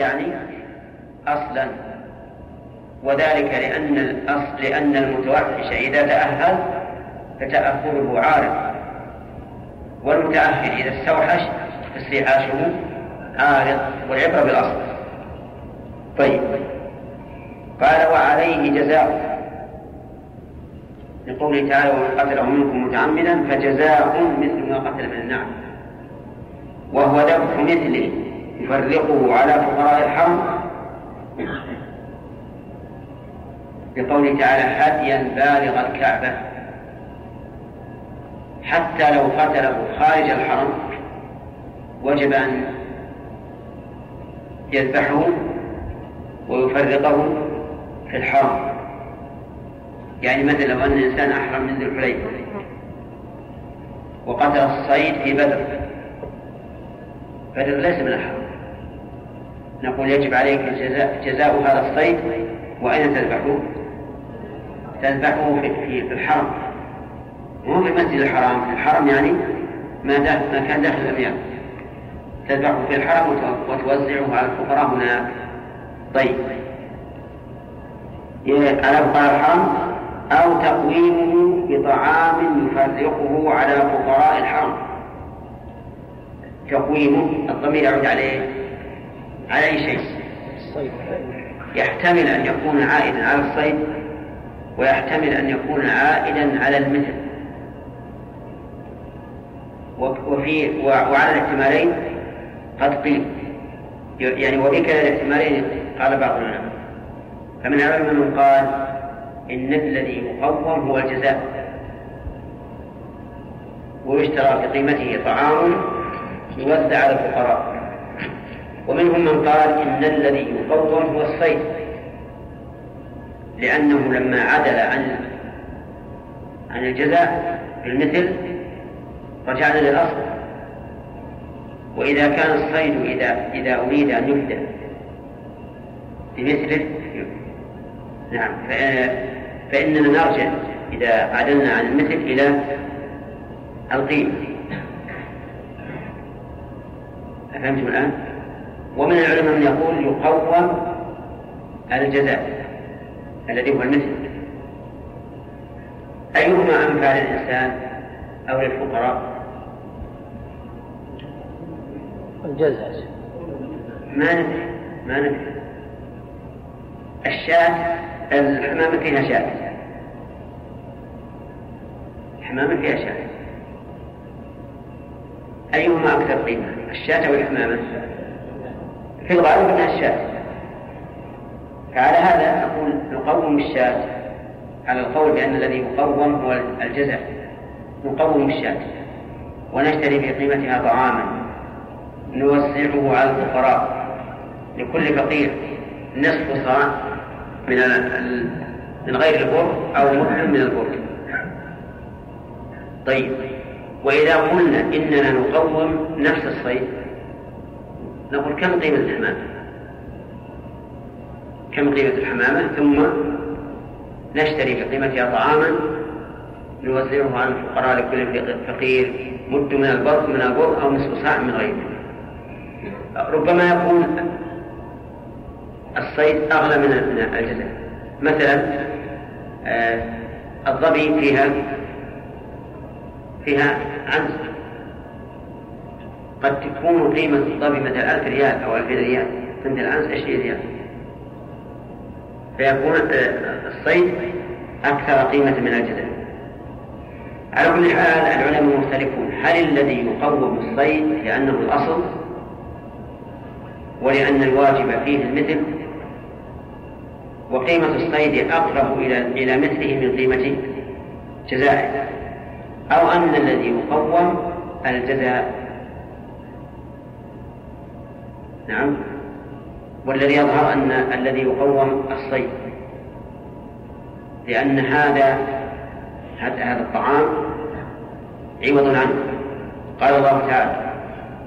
يعني أصلا. وذلك لأن الأصل لأن المتوحش إذا تأهل فتأهله عارض والمتأهل إذا استوحش فاستيحاشه عارض والعبرة بالأصل. طيب. قال وعليه جزاء لقوله تعالى ومن قتله منكم متعمدا فجزاء مثل ما قتل من النعم. وهو ذبح مثله. يفرقه على فقراء الحرم بقوله تعالى هديا بالغ الكعبة. حتى لو قتله خارج الحرم وجب أن يذبحه ويفرقه في الحرم. يعني مثلا لو أن الإنسان أحرم من ذي الحليفة وقتل الصيد في بدر. بدر ليس من الحرم. نقول يجب عليك جزاء, جزاء هذا الصيد وأين تذبحه؟ تذبحه في, الحرم. مو في المسجد الحرام في الحرم يعني ما, ما كان داخل الأميال تذبحه في الحرم وتوزعه على الفقراء هناك طيب. على فقراء الحرم أو تقويمه بطعام يفرقه على فقراء الحرم. تقويمه الضمير يعود عليه. على أي شيء؟ يحتمل أن يكون عائدا على الصيد ويحتمل أن يكون عائدا على المثل. وفي وعلى الاحتمالين قد قيل. يعني وبكلا الاحتمالين قال بعض العلماء. فمن العلماء من قال إن الذي يقوم هو الجزاء. ويشترى في قيمته طعام يوزع على الفقراء. ومنهم من قال إن الذي يقوم هو الصيد لأنه لما عدل عن عن الجزاء بالمثل رجعنا للأصل وإذا كان الصيد إذا إذا أريد أن يبدأ بمثله نعم فإننا نرجع إذا عدلنا عن المثل إلى القيمة أفهمتم الآن؟ ومن العلماء من يقول يقوم الجزاء الذي هو المثل. أيهما أنفع للإنسان أو للفقراء؟ الجزاء. ما ندري ما ندري. الشاة الحمامة فيها شاة. الحمامة فيها شاة. أيهما أكثر قيمة الشاة أو الحمامة؟ في الغالب أنها الشاة. فعلى هذا نقول نقوم الشاة. على القول بأن الذي يقوم هو الجزاء نقوم الشاة. ونشتري بقيمتها طعاما. نوزعه على الفقراء. لكل فقير نصف صاع من من غير البر أو مد من البر. طيب. وإذا قلنا إننا نقوم نفس الصيد نقول كم قيمة الحمامة؟ كم قيمة الحمامة؟ ثم نشتري بقيمتها طعاما نوزعه على الفقراء لكل فقير مد من البر من البر أو نصف صاع من غيره. ربما يكون الصيد أغلى من الجزاء مثلا آه الظبي فيها فيها عنز قد تكون قيمة الظبي مثلا ألف ريال أو ألفين ريال. عند العنز عشرين ريال. فيكون الصيد أكثر قيمة من الجزاء على كل حال العلماء مختلفون. هل الذي يقوم الصيد لأنه الأصل ولأن الواجب فيه المثل؟ وقيمة الصيد أقرب إلى إلى مثله من قيمة جزائه. أو أن الذي يقوم الجزاء نعم. والذي يظهر أن الذي يقوم الصيد. لأن هذا هذا الطعام عوض عنه. قال الله تعالى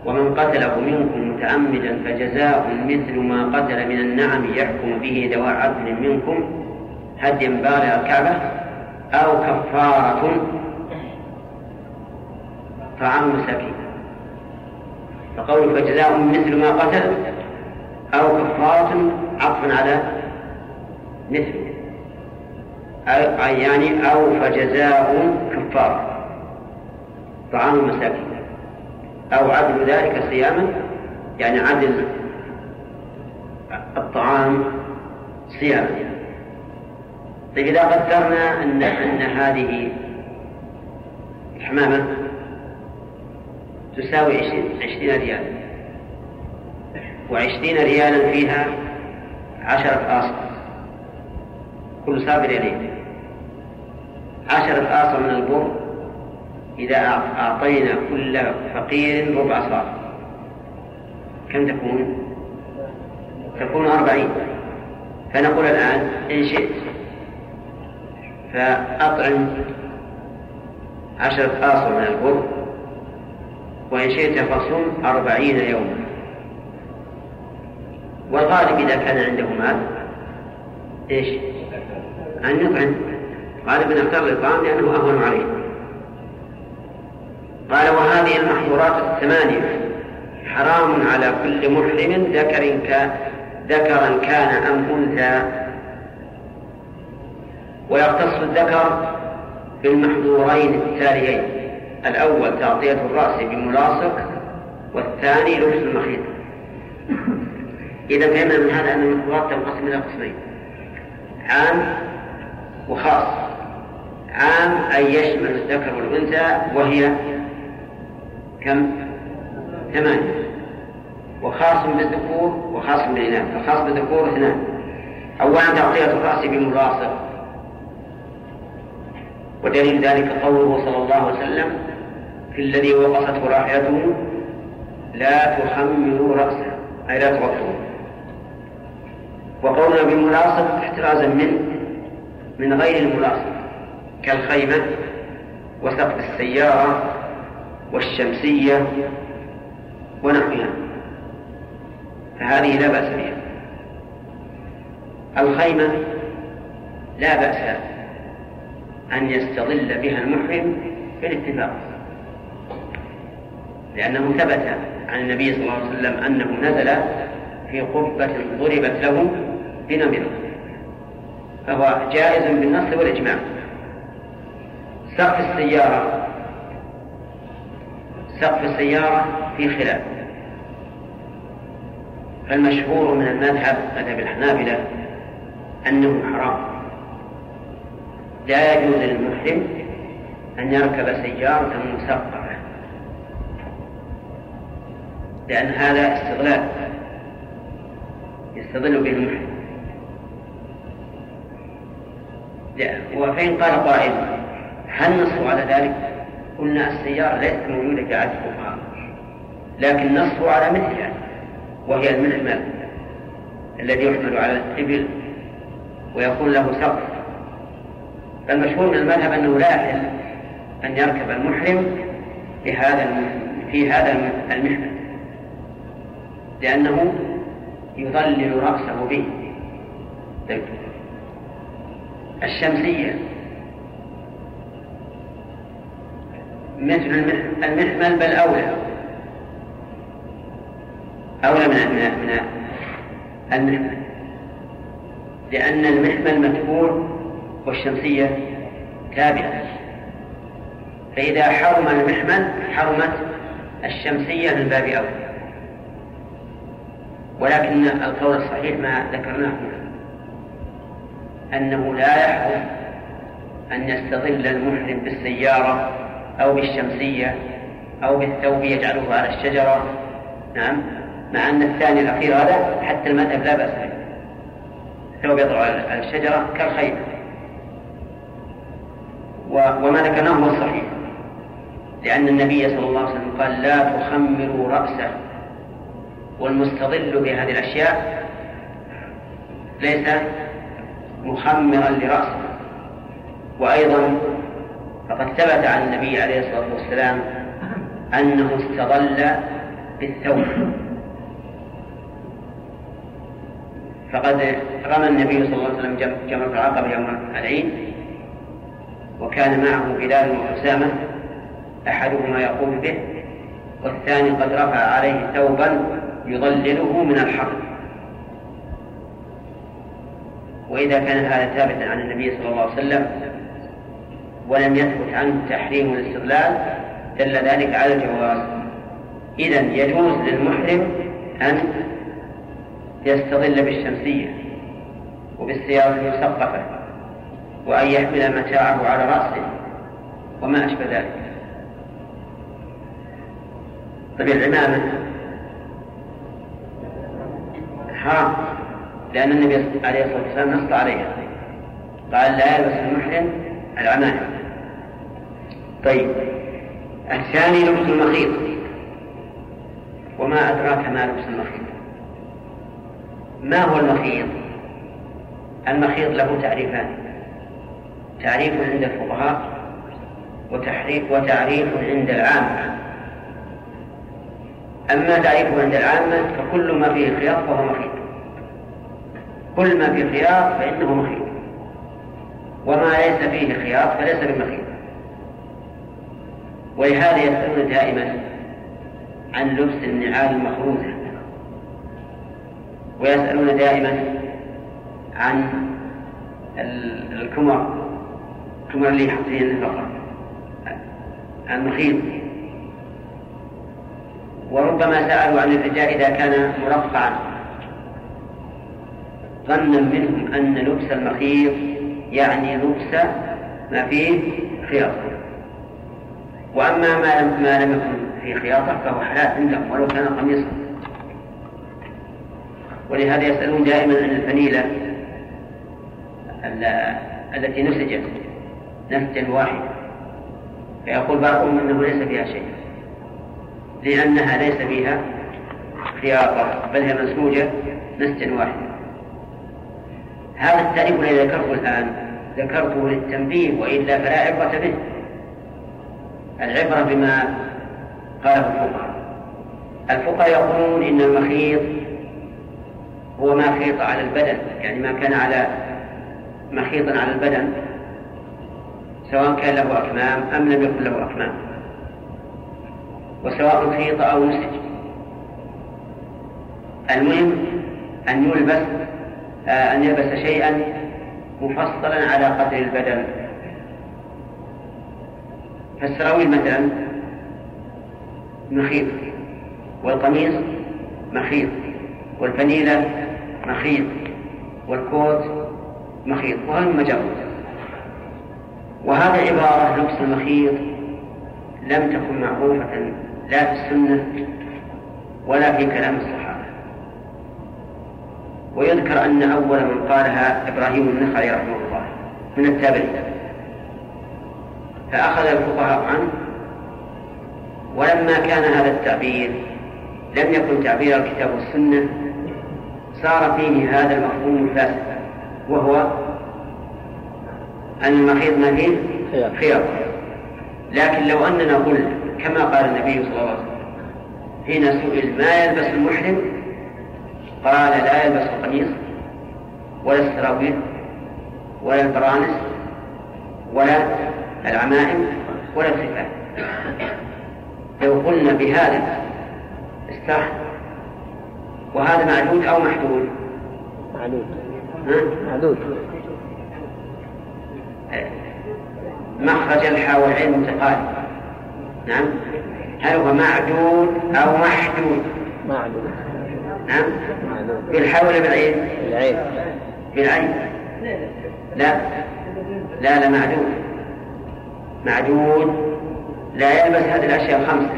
ومن قتله منكم متعمدا فجزاء مثل ما قتل من النعم يحكم به ذوى عدل منكم هديا بالغ الكعبة أو كفارة طعام مساكين فقوله فجزاء مثل ما قتل أو كفارة عطفا على مثل. أي يعني أو فجزاء كفارة. طعام المساكين. أو عدل ذلك صياما يعني عدل الطعام صياما. طيب إذا قدرنا أن أن هذه الحمامة تساوي عشرين ريال. وعشرين ريالا فيها عشرة آصل كل صابر ريالين عشرة آصل من البر. إذا أعطينا كل فقير ربع صاع كم تكون؟ تكون أربعين. فنقول الآن إن شئت. فأطعم عشرة آصل من البر. وإن شئت فصم أربعين يوما. والغالب إذا كان عنده مال إيش؟ أن يطعم. غالبا اختار الإطعام لأنه أهون عليه. قال وهذه المحظورات الثمانية. حرام على كل محرم ذكر ك ذكرا كان أم أنثى. ويختص الذكر بالمحظورين التاليين. الأول تغطية الرأس بملاصق والثاني لبس المخيط. إذا فهمنا من هذا أن المحظورات تنقسم إلى قسمين. عام وخاص. عام أي يشمل الذكر والأنثى وهي كم؟ ثمانية. وخاص بالذكور وخاص بالإناث الخاص بالذكور اثنان أولا تغطية الرأس بملاصق. ودليل ذلك قوله صلى الله عليه وسلم في الذي وقصته راحلته لا تخمروا رأسه أي لا تغطوه وقولنا بالملاصق احترازا منه من غير الملاصق كالخيمة وسقف السيارة والشمسية ونحوها. فهذه لا بأس بها. الخيمة لا بأس أن يستظل بها المحرم بالاتفاق لأنه ثبت عن النبي صلى الله عليه وسلم أنه نزل في قبة ضربت له بنمرة فهو جائز بالنص والإجماع. سقف السيارة. سقف السيارة في خلاف. فالمشهور من المذهب مذهب الحنابلة أنه حرام. لا يجوز للمحرم أن يركب سيارة مسقفة لأن هذا استغلال يستظل به المحرم وفإن قال قائل هل نص على ذلك؟ قلنا السيارة ليست موجودة الفقهاء لكن نص على مثلها وهي المحمل الذي يحمل على الإبل ويكون له سقف. فالمشهور من المذهب أنه لا يحل أن يركب المحرم بهذا في هذا المحمل لأنه يظلل رأسه به. طيب. الشمسية. مثل المحمل بل أولى. أولى من من المحمل. لأن المحمل مدفوع والشمسية تابعة فإذا حرم المحمل حرمت الشمسية من باب أولى. ولكن القول الصحيح ما ذكرناه هنا. أنه لا يحرم أن يستظل المحرم بالسيارة أو بالشمسية أو بالثوب يجعله على الشجرة. نعم. مع أن الثاني الأخير هذا حتى المذهب لا بأس به. الثوب يضع على الشجرة كالخيمة وما ذكرناه هو الصحيح. لأن النبي صلى الله عليه وسلم قال لا تخمروا رأسه. والمستظل بهذه الأشياء ليس مخمرا لرأسه. وأيضا فقد ثبت عن النبي عليه الصلاة والسلام أنه استظل بالثوب. فقد رمى النبي صلى الله عليه وسلم جمرة العقبة يوم العيد وكان معه بلال وأسامة أحدهما يقول به والثاني قد رفع عليه ثوبا يظلله من الحر وإذا كان هذا ثابتا عن النبي صلى الله عليه وسلم ولم يثبت عنه تحريم الاستغلال دل ذلك على الجواز. إذا يجوز للمحرم أن يستظل بالشمسية وبالسيارة المثقفة وأن يحمل متاعه على رأسه وما أشبه ذلك. طيب العمامة حرام. لأن النبي عليه الصلاة والسلام نص عليها. قال لا يلبس المحرم العمامة طيب. الثاني لبس المخيط. وما أدراك ما لبس المخيط؟ ما هو المخيط؟ المخيط له تعريفان. تعريف عند الفقهاء وتحريف وتعريف عند العامة. أما تعريفه عند العامة فكل ما فيه خياط فهو مخيط. كل ما فيه خياط فإنه مخيط. وما ليس فيه خياط فليس بمخيط. ولهذا يسألون دائما عن لبس النعال المخروزة. ويسألون دائما عن الكمر. الكمر اللي يحط فيه النفقة المخيط. وربما سألوا عن الرجال إذا كان مرقعا ظنا منهم أن لبس المخيط يعني لبس ما فيه خياطة وأما ما لم, ما لم يكن فيه خياطة فهو حلال عندهم ولو كان قميصا. ولهذا يسألون دائما عن الفنيلة التي نسجت نسجا واحدا فيقول بعضهم أنه ليس فيها شيء. لأنها ليس فيها خياطة بل هي مسموجة نسجا واحدا هذا التعريف الذي ذكرته الآن ذكرته للتنبيه وإلا فلا عبرة به. العبرة بما قاله الفقهاء. الفقهاء يقولون إن المخيط هو ما خيط على البدن يعني ما كان على مخيطا على البدن سواء كان له أكمام أم لم يكن له أكمام. وسواء خيط أو نسج المهم أن يلبس آه، أن يلبس شيئا مفصلا على قدر البدن. فالسراويل مثلا مخيط والقميص مخيط والفنيلة مخيط والكوت مخيط وهل مجرد. وهذه عبارة لبس المخيط لم تكن معروفة لا في السنة ولا في كلام الصحابة. ويذكر أن أول من قالها إبراهيم النخعي رحمه الله من التابعين. فأخذ الفقهاء عنه ولما كان هذا التعبير لم يكن تعبير الكتاب والسنة صار فيه هذا المفهوم الفاسد وهو أن المخيط ما فيه خيار. لكن لو أننا قلنا كما قال النبي صلى الله عليه وسلم حين سئل ما يلبس المحرم؟ قال لا يلبس القميص ولا السراويل ولا البرانس ولا العمائم ولا الخفاف لو قلنا بهذا استح وهذا معدود أو محدود؟ معدود. معدود. مخرج الحاء والعين متقارب نعم؟ هل هو معدود أو محدود؟ معدود. نعم؟ بالحاء ولا بالعين؟ بالعين بالعين لا. لا لا معدود. معدود. لا يلبس هذه الأشياء الخمسة.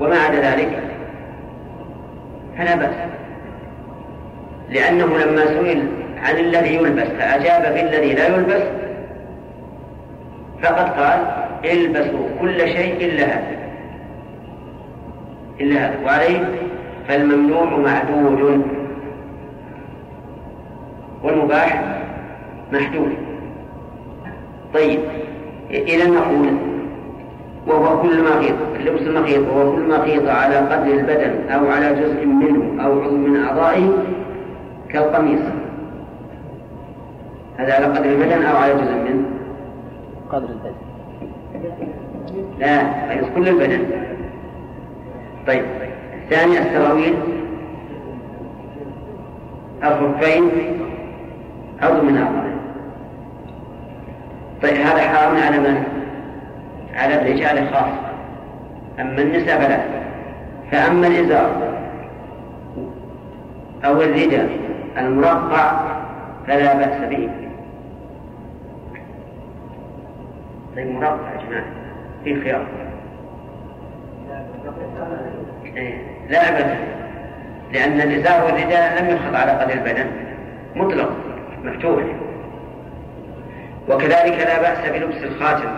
وما عدا ذلك؟ فلا بأس. لأنه لما سئل عن الذي يلبس فأجاب بالذي لا يلبس فقد قال البسوا كل شيء إلا هذا. إلا هذا. وعليه فالممنوع معدود والمباح محدود. طيب إذا نقول وهو كل ما خيط لبس المخيط وهو كل ما خيط على قدر البدن أو على جزء منه أو عضو من أعضائه كالقميص. هذا على قدر البدن أو على جزء منه؟ قدر البدن. لا قيس كل البدن طيب الثاني السراويل. الخفين عضو من أعضائه طيب هذا حرام على من؟ على الرجال خاصة أما النساء فلا. فأما الإزار أو الرداء المرقع فلا بأس به. طيب مرقع يا جماعة. في خيار. إيه، لا أبدا. لأن الإزار والرداء لم يخض على قدر البدن. مطلق مفتوح. وكذلك لا بأس بلبس الخاتم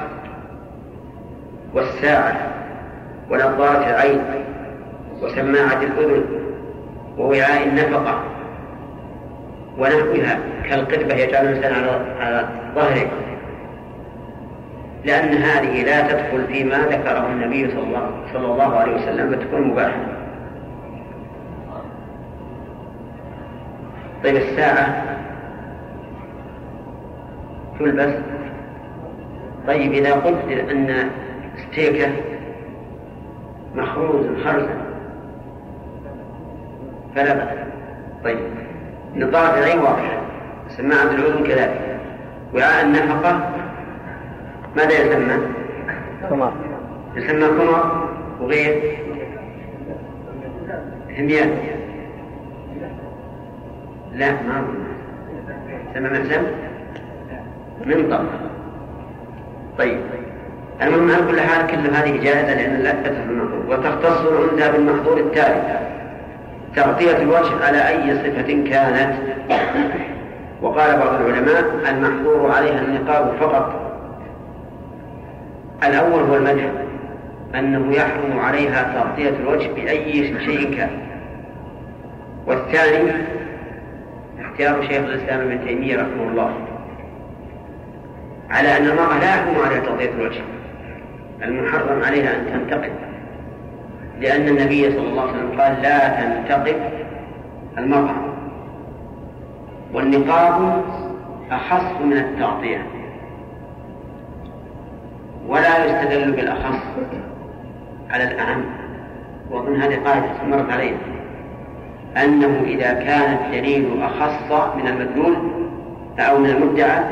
والساعة ونظارة العين وسماعة الأذن ووعاء النفقة ونحوها كالقربة يجعل الإنسان على على ظهره. لأن هذه لا تدخل فيما ذكره النبي صلى الله, صلى الله عليه وسلم فتكون مباحة. طيب الساعة تلبس. طيب إذا قلت أن ستيكة مخروز خرزا فلا بأس. طيب نظارة العين واضحة. سماعة الأذن كذلك. وعاء النفقة ماذا يسمى؟ قمر يسمى قمر وغير؟ هميان لا ما يسمى؟ محزن منطق. طيب. المهم على كل حال كل هذه جائزة لأن لا تدخل المحظور وتختص الأنثى بالمحظور التالي. تغطية الوجه على أي صفة كانت؟ وقال بعض العلماء المحظور عليها النقاب فقط. الأول هو المذهب أنه يحرم عليها تغطية الوجه بأي شيء كان. والثاني اختيار شيخ الإسلام ابن تيمية رحمه الله على أن المرأة لا يحرم عليها تغطية الوجه المحرم عليها أن تنتقد. لأن النبي صلى الله عليه وسلم قال لا تنتقب المرأة والنقاب أخص من التغطية. ولا يستدل بالأخص على الأعم وأظن هذه قاعدة مرت علينا أنه إذا كان الدليل أخص من المدلول أو من المدعى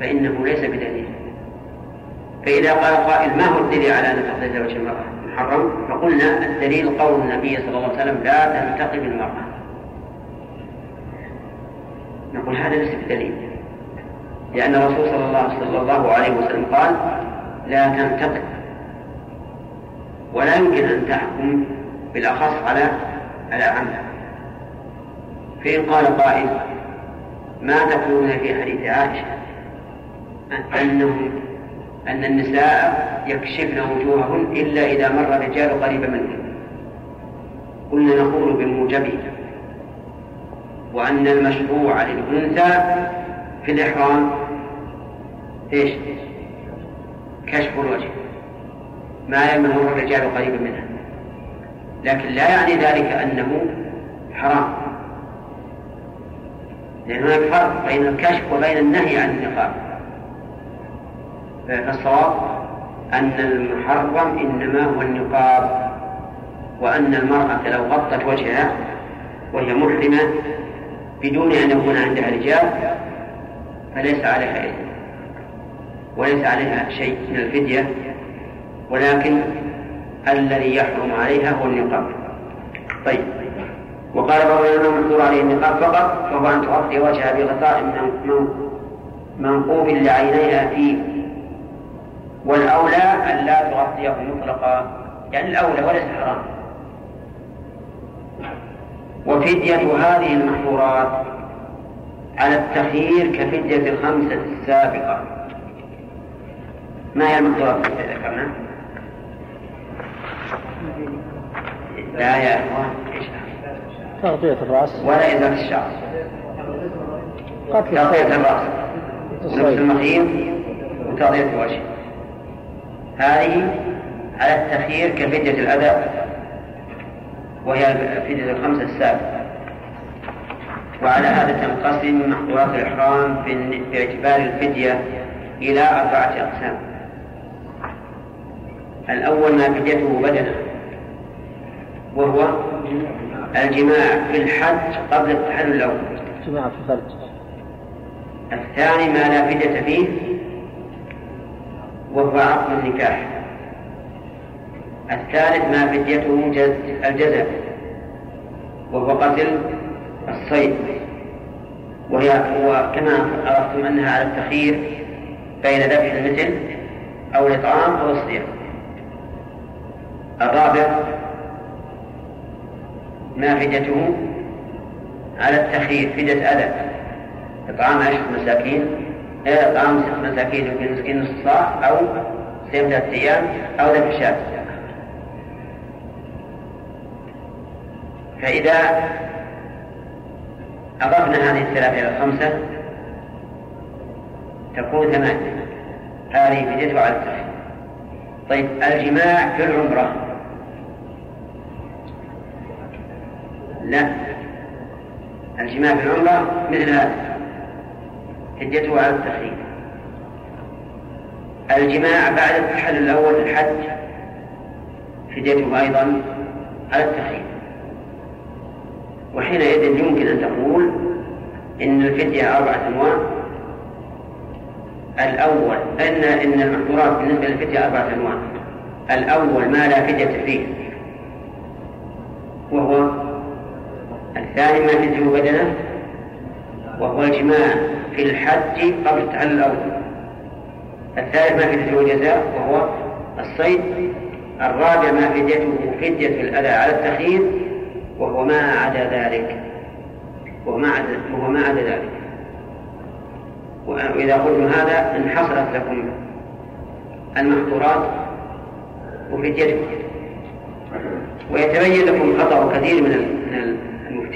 فإنه ليس بدليل. فإذا قال قائل ما هو الدليل على أن تغطية وجه المرأة محرم؟ فقلنا الدليل قول النبي صلى الله عليه وسلم لا تنتقب المرأة نقول هذا ليس بدليل. لأن الرسول صلى الله, صلى الله عليه وسلم قال لا تنتقب ولا يمكن أن تحكم بالأخص على على عمها فإن قال قائل ما تقولون في حديث عائشة أنه أن النساء يكشفن وجوههن إلا إذا مر الرجال قريبا منهن قلنا نقول بموجبه وأن المشروع للأنثى في الإحرام إيش؟ كشف الوجه ما يمر الرجال قريبا منها لكن لا يعني ذلك أنه حرام. لأن هناك فرق بين الكشف وبين النهي عن النقاب. فالصواب أن المحرم إنما هو النقاب وأن المرأة لو غطت وجهها وهي محرمة بدون أن يكون عندها رجال فليس عليها إثم. وليس عليها شيء من الفدية ولكن الذي يحرم عليها هو النقاب. طيب. وقال بعض العلماء محظور عليه النقاب فقط وهو أن تغطي وجهها بغطاء منقوب لعينيها فيه. والأولى أن لا تغطيه مطلقا يعني الأولى وليس حرام. وفدية هذه المحظورات على التخيير كفدية الخمسة السابقة. ما هي المحظورات التي ذكرنا؟ لا يا إخوان إيش تغطية الرأس. ولا إزالة الشعر. تغطية الرأس. ونفس المخيط وتغطية الوجه. هذه على التخيير كفدية الأذى وهي فدية الخمسة السابقة وعلى هذا تنقسم محظورات الإحرام باعتبار الفدية إلى أربعة أقسام. الأول ما فديته بدنه وهو الجماع في الحج قبل التحلل الأول. جماع في الفرج. الثاني ما لا فدية فيه وهو عقد النكاح. الثالث ما فديته الجزاء وهو قتل الصيد. وهي وكما عرفتم أنها على التخيير بين ذبح المثل أو الإطعام أو الصيام. الرابع ما فديته على التخيير فدية أذى إطعام عشرة مساكين إطعام مساكين يمكن مسكين نصف صاع أو صيام ثلاثة أيام أو ذبح شاة فإذا أضفنا هذه الثلاثة إلى الخمسة تكون ثمانية. هذه فديته على التخيير. طيب الجماع في العمرة. لا. الجماع في العمرة مثل هذا حجته على التخييم الجماع بعد التحلل الأول في الحج فديته أيضا على التخييم وحينئذ يمكن أن تقول إن الفدية أربعة أنواع. الأول أن إن المحظورات بالنسبة للفدية أربعة أنواع. الأول ما لا فدية فيه وهو الثاني ما فديه بدنه وهو الجماع في الحج قبل التحلل الأول الثالث ما فديته الجزاء وهو الصيد. الرابع ما فديته فدية الأذى على التخيير وهو ما عدا ذلك. وهو ما عدا وهو ما عدا ذلك. وإذا قلتم هذا انحصرت لكم المحظورات وفديتكم. ويتبين لكم خطأ كثير من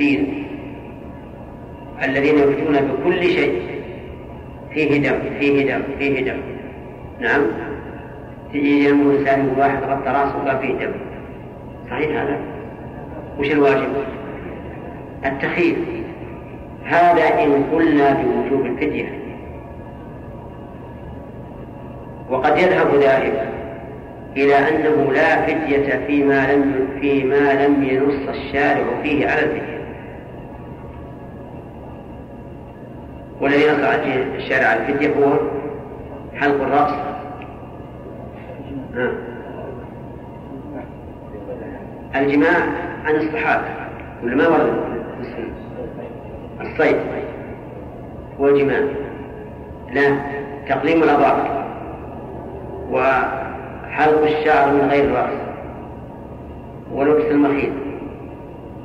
المفتين الذين يفتون بكل شيء فيه دم فيه دم فيه دم. نعم. تجي ينمو الإنسان واحد غطى راسه وقال فيه دم. صحيح هذا؟ وش الواجب؟ التخيير. هذا إن قلنا بوجوب الفدية. وقد يذهب ذلك إلى أنه لا فدية فيما لم فيما لم ينص الشارع فيه على الفدية. والذي نص عليه الشارع الفدية هو حلق الرأس. الجماع عن الصحابة. ولا ما ورد؟ الصيد. والجماع. لا. تقليم الأظافر وحلق الشعر من غير الرأس ولبس المخيط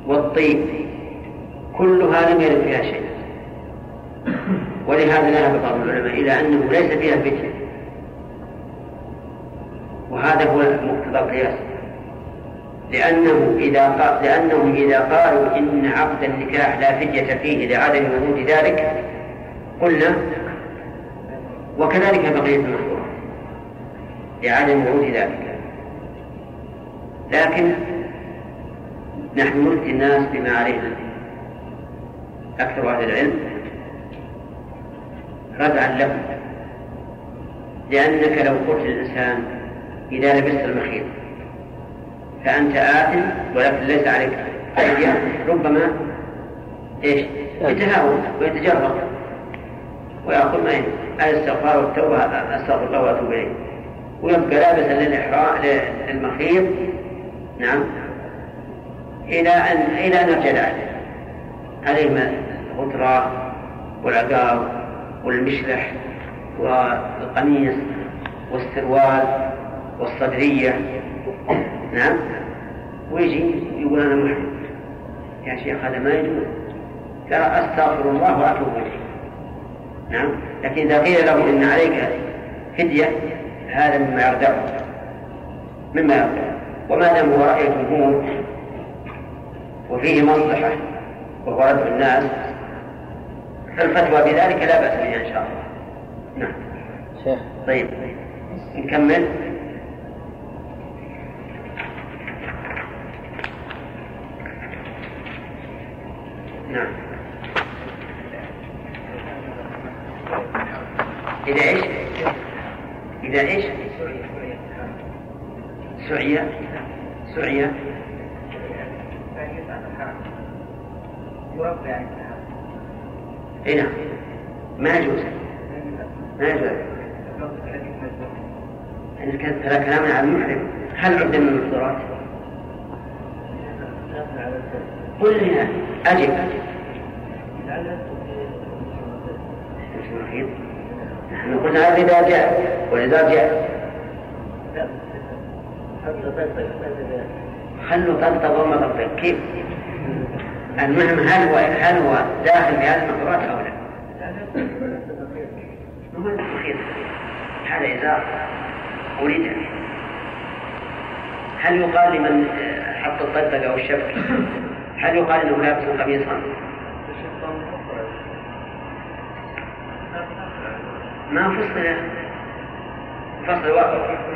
والطيب. كلها لم يرد فيها شيء. ولهذا ذهب بعض العلماء إلى أنه ليس فيها فتنة. وهذا هو مقتضى القياس. لأنه إذا قال لأنهم إذا قالوا إن عقد النكاح لا فدية فيه لعدم وجود ذلك قلنا وكذلك بقية المحظورات لعدم وجود ذلك. لكن نحن نفتي الناس بما علينا. أكثر أهل العلم ردعا لهم لأنك لو قلت للإنسان إذا لبست المخيط فأنت آثم ولكن ليس عليك فدية ربما إيش؟ يتهاون ويتجرأ. ويقول ما الاستغفار والتوبة أستغفر الله وأتوب إليه. ويبقى لابسا للمخيط. نعم. إلى أن إلى أن يرجع عليه الغترة والعقار والمشلح والقميص والسروال والصدرية نعم. ويجي يقول أنا محرم يا شيخ هذا ما يجوز ترى أستغفر الله وأتوب إليه. نعم. لكن إذا قيل له إن عليك فدية هذا مما يردعه مما يردعه وما دام هو رأي الجمهور وفيه مصلحة وهو ردع الناس فالفتوى بذلك لا بأس بها إن شاء الله. نعم. شيخ. طيب. نكمل. نعم. إذا إيش؟ إذا إيش؟ سعية. سعية. يربى يعني اي نعم. ما يجوز. ما يجوز. هذا كلام على المحرم. هل عد من المحظورات؟ قل لي أجب. نحن قلنا إذا جاء وإذا جاء. خلوا طنطا وما طنطا كيف؟ المهم هل هو هل هو داخل في هذه المحظورات أو لا؟ هذا إزار أريد هل يقال لمن حط الطبق أو الشبك هل يقال إنه لابس قميصا؟ ما فصل فصل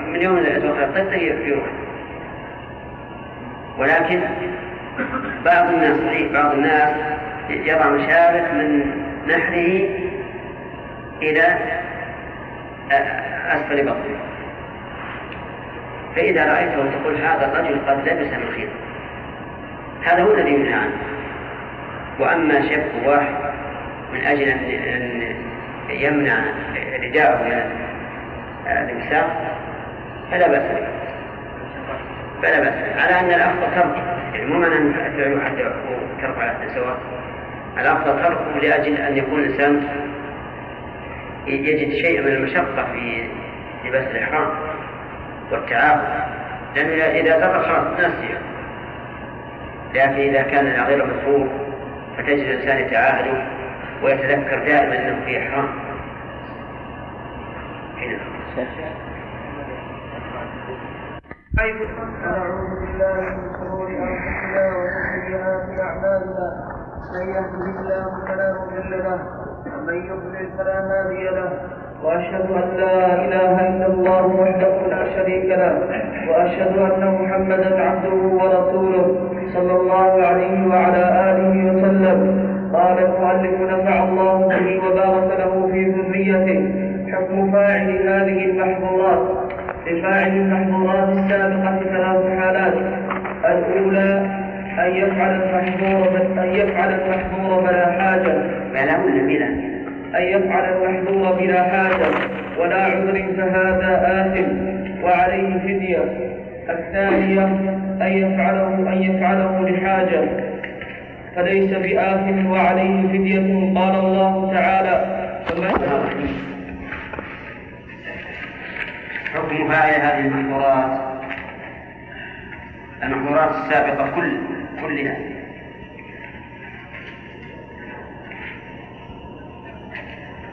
من يوم توفى الطفل يروح ولكن بعض الناس صحيح بعض الناس يضع مشابك من نحره إلى أسفل بطنه. فإذا رأيته تقول هذا الرجل قد لبس مخيطا هذا هو الذي ينهى عنه. وأما شق واحد من أجل أن يمنع رداءه من الإمساك فلا بأس فلا بأس. على أن الأفضل ترك. يعني مو معنى أن فعله حتى ترك على سواء. الأفضل تركه لأجل أن يكون الإنسان يجد شيئا من المشقة في لباس الإحرام والتعاهد لأنه إذا ترك خلاص نسي لكن إذا كان غير مفهوم فتجد الإنسان يتعاهد ويتذكر دائما أنه في إحرام. ونعوذ بالله من شرور أنفسنا وسيئات أعمالنا. من يهده الله فلا مضل له ومن يضلل فلا هادي له. وأشهد أن لا إله إلا الله وحده لا شريك له وأشهد أن محمدا عبده ورسوله صلى الله عليه وعلى آله وسلم. قال المؤلف نفع الله به وبارك له في ذريته. حكم فاعل هذه المحظورات. لفاعل المحظورات السابقة ثلاث حالات الأولى أن يفعل المحظور أن يفعل المحظور بلا حاجة. بلا ولا بلا أن يفعل المحظور بلا حاجة. ولا عذر فهذا آثم. وعليه فدية. الثانية أن يفعله أن يفعله لحاجة. فليس بآثم وعليه فدية. قال الله تعالى. حكم فاعل هذه المحظورات المحظورات السابقة كل كلها.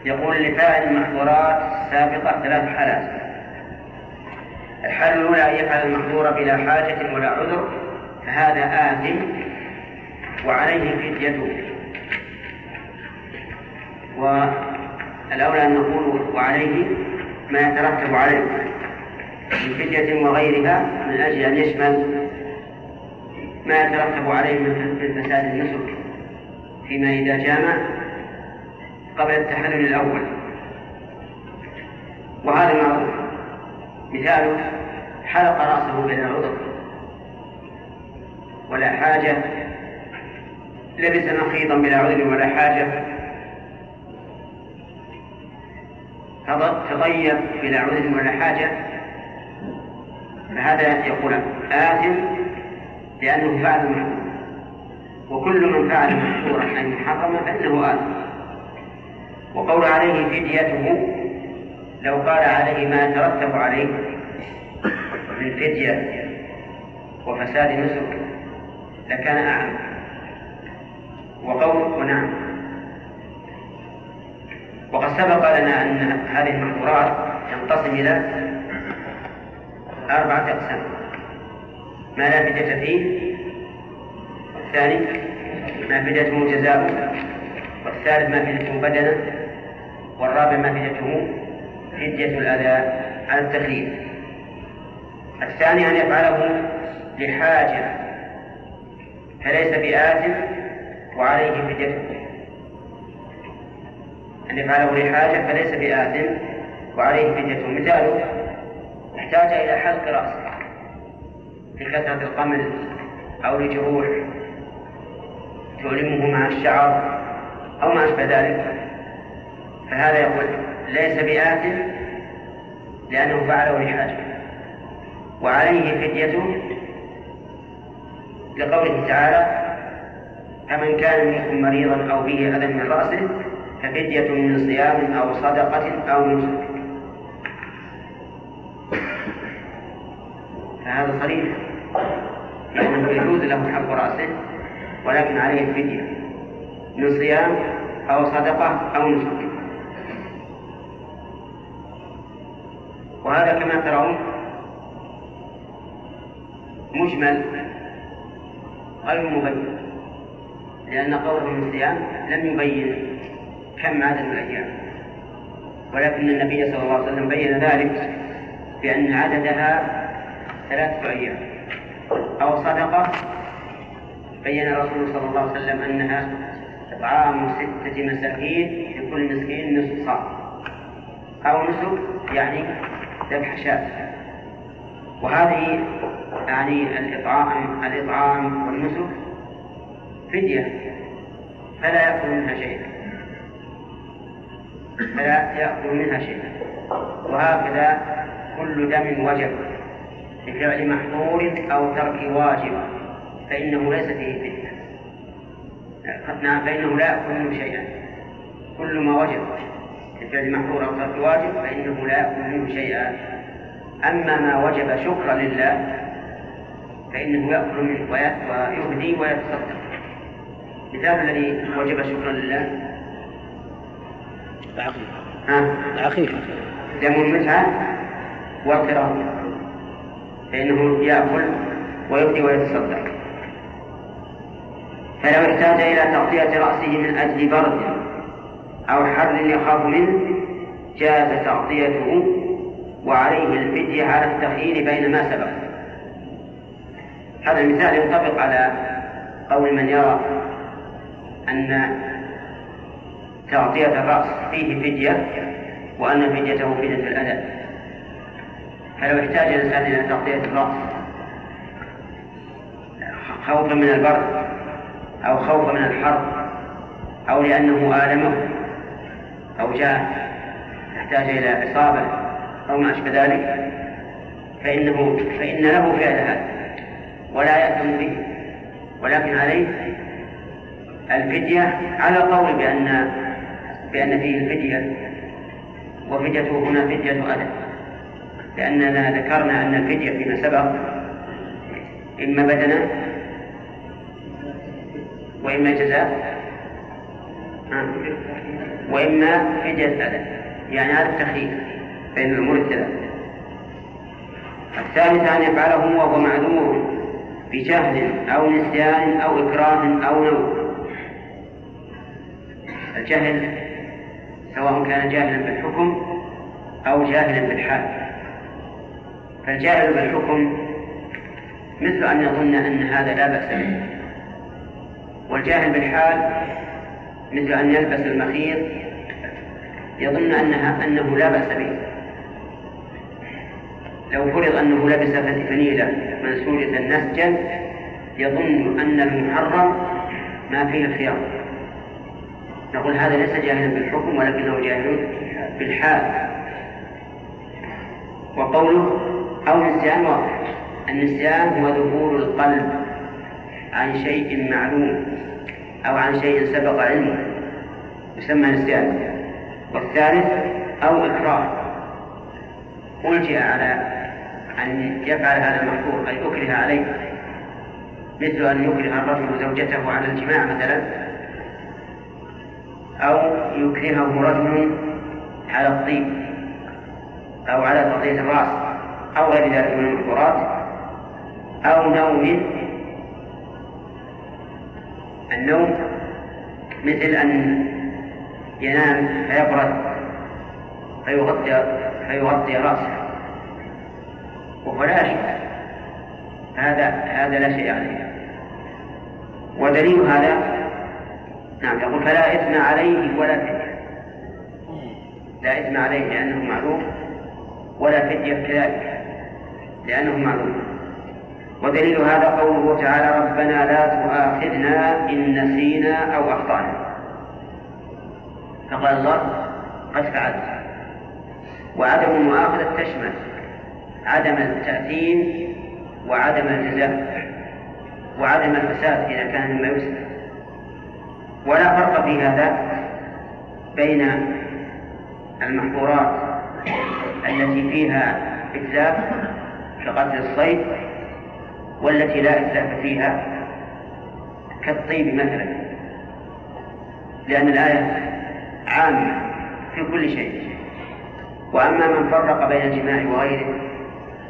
يقول لفاعل المحظورات السابقة ثلاث حالات. الحالة الأولى أن يفعل المحظور بلا حاجة ولا عذر فهذا آثم وعليه فديته والأولى أن نقول وعليه ما يترتب عليه. من فدية وغيرها من أجل أن يشمل ما يترتب عليه من فساد النسك. فيما إذا جامع قبل التحلل الأول. وهذا معروف مثاله حلق رأسه بلا عذر ولا حاجة. لبس نقيضا بلا عذر ولا حاجة. تضيق بلا عذر ولا حاجة فهذا يقول آثم لأنه فعل محظور وكل من فعل محظورا أي محرما فإنه آثم. وقول عليه فديته لو قال عليه ما يترتب عليه من فدية وفساد نسك لكان أعلم وقول ونعم وقد سبق لنا أن هذه المحظورات تنقسم إلى أربعة أقسام. ما لا فدية فيه والثاني ما فديته جزاء والثالث ما فديته بدنا والرابع ما فديته فدية الأذى على التخليف الثاني أن يفعله لحاجة فليس بآثم وعليه فديته أن يفعله لحاجة فليس بآثم وعليه فديته مثاله احتاج إلى حلق رأسه لكثرة القمل أو لجروح تؤلمه مع الشعر أو ما أشبه ذلك. فهذا يقول ليس بآثم لأنه فعله لحاجة. وعليه فديته لقوله تعالى فمن كان منكم مريضا أو به أذى من رأسه ففدية من صيام أو صدقة أو نسك فهذا صريح. لأنه يجوز له حق رأسه ولكن عليه الفدية من صيام أو صدقة أو نسك وهذا كما ترون مجمل غير مبين لأن قوله من الصيام لم يبين. كم عدد الأيام. ولكن النبي صلى الله عليه وسلم بين ذلك بأن عددها ثلاثة أيام. أو صدقة بين الرسول صلى الله عليه وسلم أنها إطعام ستة مساكين لكل مسكين نصف صاع. أو نسك يعني ذبح شاة. وهذه يعني الإطعام الإطعام والنسك فدية فلا يأكل منها شيئا. فلا يأكل منها شيئا. وهكذا كل دم وجب بفعل محظور أو ترك واجب فإنه ليس فيه فدية نعم فإنه لا يأكل منه شيئا. كل ما وجب بفعل محظور أو ترك واجب فإنه لا يأكل منه شيئا. أما ما وجب شكرا لله فإنه يأكل منه ويهدي ويتصدق. مثال الذي وجب شكرا لله العقيقة ها؟ العقيقة دم المتعة والقراءة فإنه يأكل ويبدي ويتصدق. فلو احتاج إلى تغطية رأسه من أجل برد أو حر يخاف منه جاز تغطيته وعليه الفدية على التخيير بين ما سبق. هذا المثال ينطبق على قول من يرى أن تغطية الرأس فيه فدية وأن فديته فدية الأذى فلو احتاج الإنسان إلى تغطية الرأس خوفا من البرد أو خوفا من الحر أو لأنه آلمه أو جاء يحتاج إلى إصابة أو ما أشبه ذلك. فإنه فإن له فعل هذا ولا يأثم به. ولكن عليه الفدية على قول بأن بأن فيه الفدية وفديته هنا فدية أذى لأننا ذكرنا أن الفدية فيما سبق إما بدنا وإما جزاء وإما فدية أذى يعني هذا التخيير بين الأمور الثلاثة الثالث أن يفعله وهو معذور بجهل أو نسيان أو إكراه أو نوم الجهل سواء كان جاهلا بالحكم أو جاهلا بالحال. فالجاهل بالحكم مثل أن يظن أن هذا لا بأس به. والجاهل بالحال مثل أن يلبس المخيط يظن أنها أنه لا بأس به. لو فرض أنه لبس فنيلة منسوجة نسجا يظن أن المحرم ما فيه الخيار نقول هذا ليس جاهلا بالحكم ولكنه جاهل بالحال. وقوله أو نسيان واضح. النسيان هو ذهول القلب عن شيء معلوم أو عن شيء سبق علمه يسمى نسيان. والثالث أو إكراه. ألجئ على أن يفعل هذا المحظور أي أكره عليه مثل أن يكره الرجل زوجته على الجماع مثلا. أو يكرهه رجل على الطيب أو على تغطية الرأس أو غير ذلك من المحظورات أو نوم النوم مثل أن ينام فيبرد فيغطي فيغطي رأسه وهو لا شيء هذا هذا لا شيء عليه ودليل هذا نعم يقول فلا إثم عليه ولا فدية. لا إثم عليه لأنه معروف ولا فدية كذلك لأنه معروف. ودليل هذا قوله تعالى ربنا لا تؤاخذنا إن نسينا أو أخطأنا. فقال الله قد فعلت. وعدم المؤاخذة تشمل عدم التأثيم وعدم الجزاء وعدم الفساد إذا كان مما يفسد ولا فرق في هذا بين المحظورات التي فيها إتلاف كقتل الصيد والتي لا إتلاف فيها كالطيب مثلا لأن الآية عامة في كل شيء. وأما من فرق بين الجماع وغيره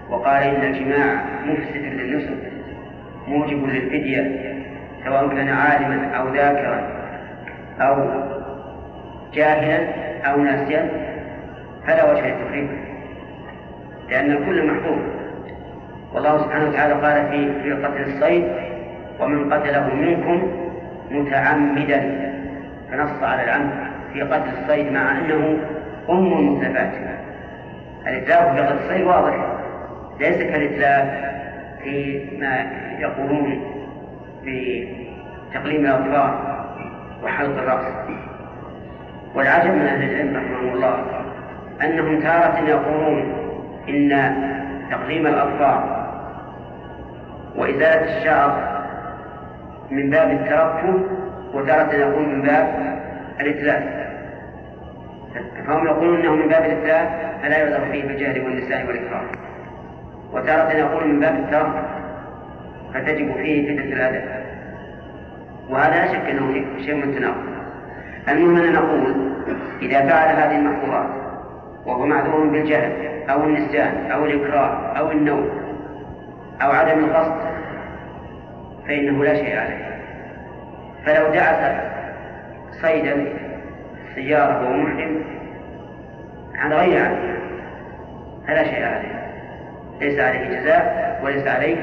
وقال إن الجماع مفسد للنسك موجب للفدية سواء كان عالما أو ذاكرا. أو جاهلا أو ناسيا فلا وجه للتفريق لأن الكل محفوظ والله سبحانه وتعالى قال في في قتل الصيد ومن قتله منكم متعمدا فنص على العمد في قتل الصيد مع أنه أم المتلفات الإتلاف في قتل الصيد واضح ليس كالإتلاف في ما يقولون في تقليم الأظفار وحلق الرأس والعجب من أهل العلم رحمهم الله أنهم تارة يقولون إن تقليم الأظفار وإزالة الشعر من باب الترفه وتارة يقول من باب الإتلاف. فهم يقولون أنه من باب الإتلاف فلا يعذر فيه بالجهل والنساء والإكرام وتارة يقول من باب الترفه فتجب فيه فتنة الأذى وهذا لا شك أنه شيء من التناقض المهم أن نقول إذا فعل هذه المحظورات وهو معذور بالجهل أو النسيان أو الإكراه أو النوم أو عدم القصد فإنه لا شيء عليه. فلو دعس صيدا سيارة وهو محرم على غير عمد فلا شيء عليه. ليس عليه جزاء وليس عليه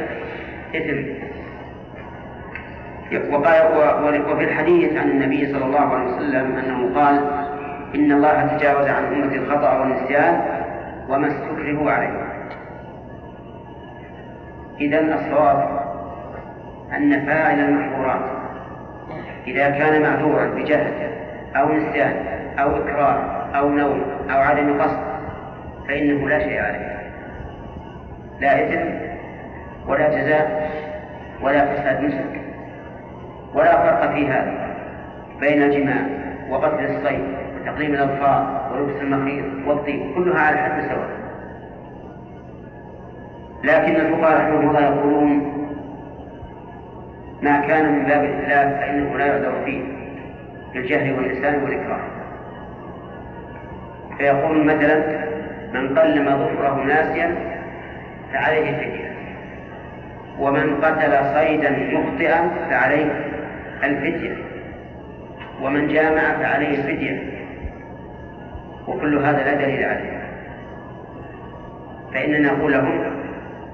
إثم. وفي الحديث عن النبي صلى الله عليه وسلم أنه قال إن الله تجاوز عن أمة الخطأ والنسيان وما استكرهوا عليه. إذا الصواب أن فاعل المحظورات إذا كان معذورا بجهل أو نسيان أو إكراه أو نوم أو عدم قصد فإنه لا شيء عليه. لا إثم ولا جزاء ولا فساد نسك ولا فرق في هذا بين الجماع وقتل الصيد وتقليم الأظفار ولبس المخيط والطيب كلها على حد سواء. لكن الفقهاء رحمهم الله يقولون ما كان من باب الإتلاف فإنه لا يعذر فيه بالجهل واللسان والإكراه. فيقول مثلا من قلم ظفره ناسيا فعليه فدية ومن قتل صيدا مخطئا فعليه الفدية ومن جامع فعليه الفدية وكل هذا لا دليل عليه. فإننا نقول لهم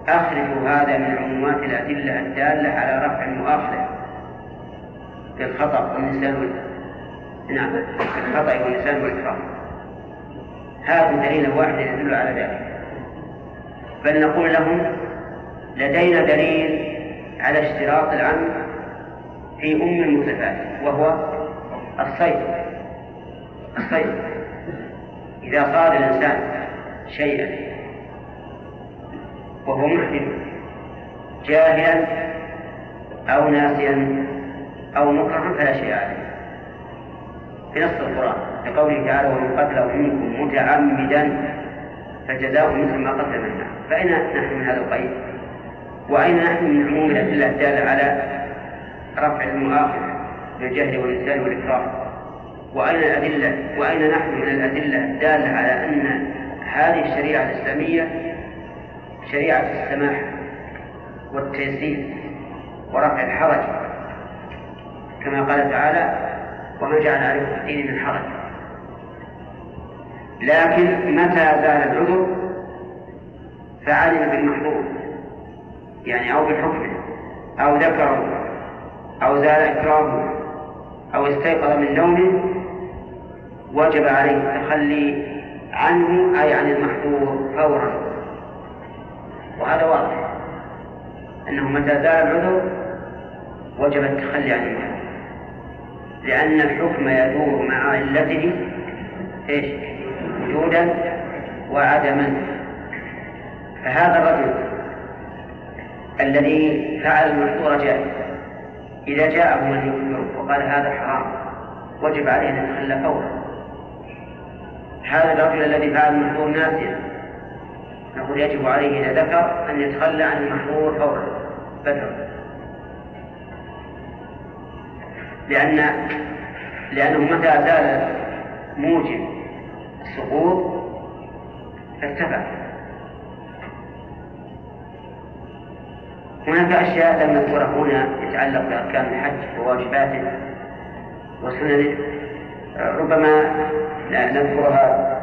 أخرجوا هذا من عمومات الأدلة الدالة على رفع المؤاخذة في الخطأ والنسيان نعم في الخطأ والنسيان والإكرام هذا دليل واحد يدل على ذلك. بل نقول لهم لدينا دليل على اشتراط العمد في أم المتلفات وهو الصيد. الصيد. إذا صاد الإنسان شيئا وهو محدث جاهلا أو ناسيا أو مكرها فلا شيء عليه. في نص القرآن لقوله تعالى ومن قتله منكم متعمدا فجزاؤه مثل ما قتل منا فأين نحن من هذا القيد؟ وأين نحن من عموم الأدلة الدالة على رفع المؤاخذة بالجهل والنسيان والإكراه وأين الأدلة؟ وأين نحن من الأدلة الدالة على أن هذه الشريعة الإسلامية شريعة السماح والتيسير ورفع الحرج كما قال تعالى وما جعل عليكم الدين من حرج لكن متى زال العذر فعلم بالمحظور يعني أو بحكمه أو ذكره أو زال إكراهه أو استيقظ من نومه وجب عليه التخلي عنه أي عن المحظور فورا. وهذا واضح. أنه متى زال العذر وجب التخلي عن المحظور لأن الحكم يدور مع علته إيش؟ وجودا وعدما. فهذا الرجل الذي فعل المحظور جائز. إذا جاءه من يخبره وقال هذا حرام وجب عليه أن يتخلى فورا هذا الرجل الذي فعل المحظور ناسيا. نقول يجب عليه إذا ذكر أن يتخلى عن المحظور فورا بدرا. لأن لأنه متى زال موجب السقوط ارتفع هناك أشياء لم نذكرها هنا تتعلق بأركان الحج وواجباته وسننه ربما نذكرها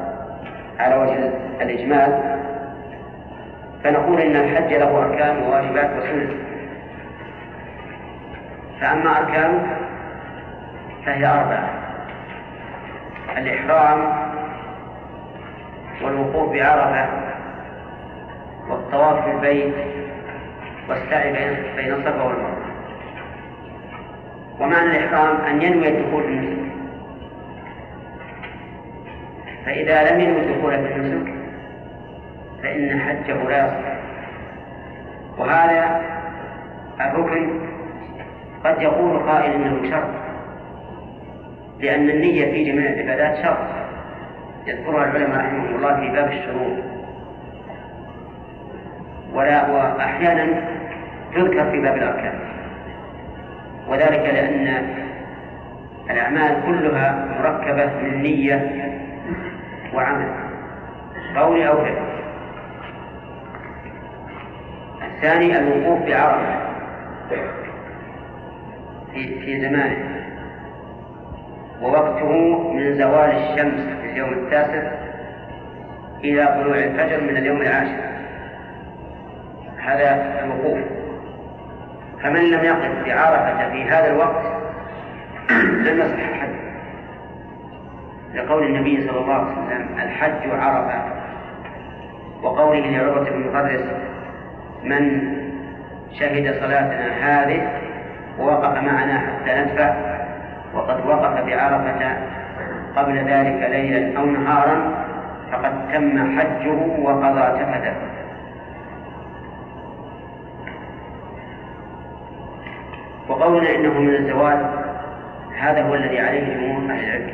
على وجه الإجمال فنقول إن الحج له أركان وواجبات وسنن. فأما أركانه فهي أربعة الإحرام والوقوف بعرفة والطواف في البيت والسعي بين الصفا والمروة. ومعنى الإحرام أن ينوي الدخول في النسك فإذا لم ينوي الدخول في النسك فإن حجه لا يصح. وهذا الركن قد يقول قائل إنه شرط لأن النية في جميع العبادات شرط يذكرها العلماء رحمهم الله في باب الشروط. ولا وأحيانا تذكر في باب الأركان. وذلك لأن الأعمال كلها مركبة من نية وعمل قول أو فعل. الثاني الوقوف بعرفة. في في زمانه. ووقته من زوال الشمس في اليوم التاسع إلى طلوع الفجر من اليوم العاشر. هذا الوقوف فمن لم يقف بعرفة في هذا الوقت لم يصح الحج. لقول النبي صلى الله عليه وسلم الحج عرفة. وقوله لعروة بن مدرس من شهد صلاتنا هذه ووقف معنا حتى ندفع وقد وقف بعرفة قبل ذلك ليلا أو نهارا فقد تم حجه وقضى تفته وقولنا إنه من الزوال هذا هو الذي عليه جمهور أهل العلم.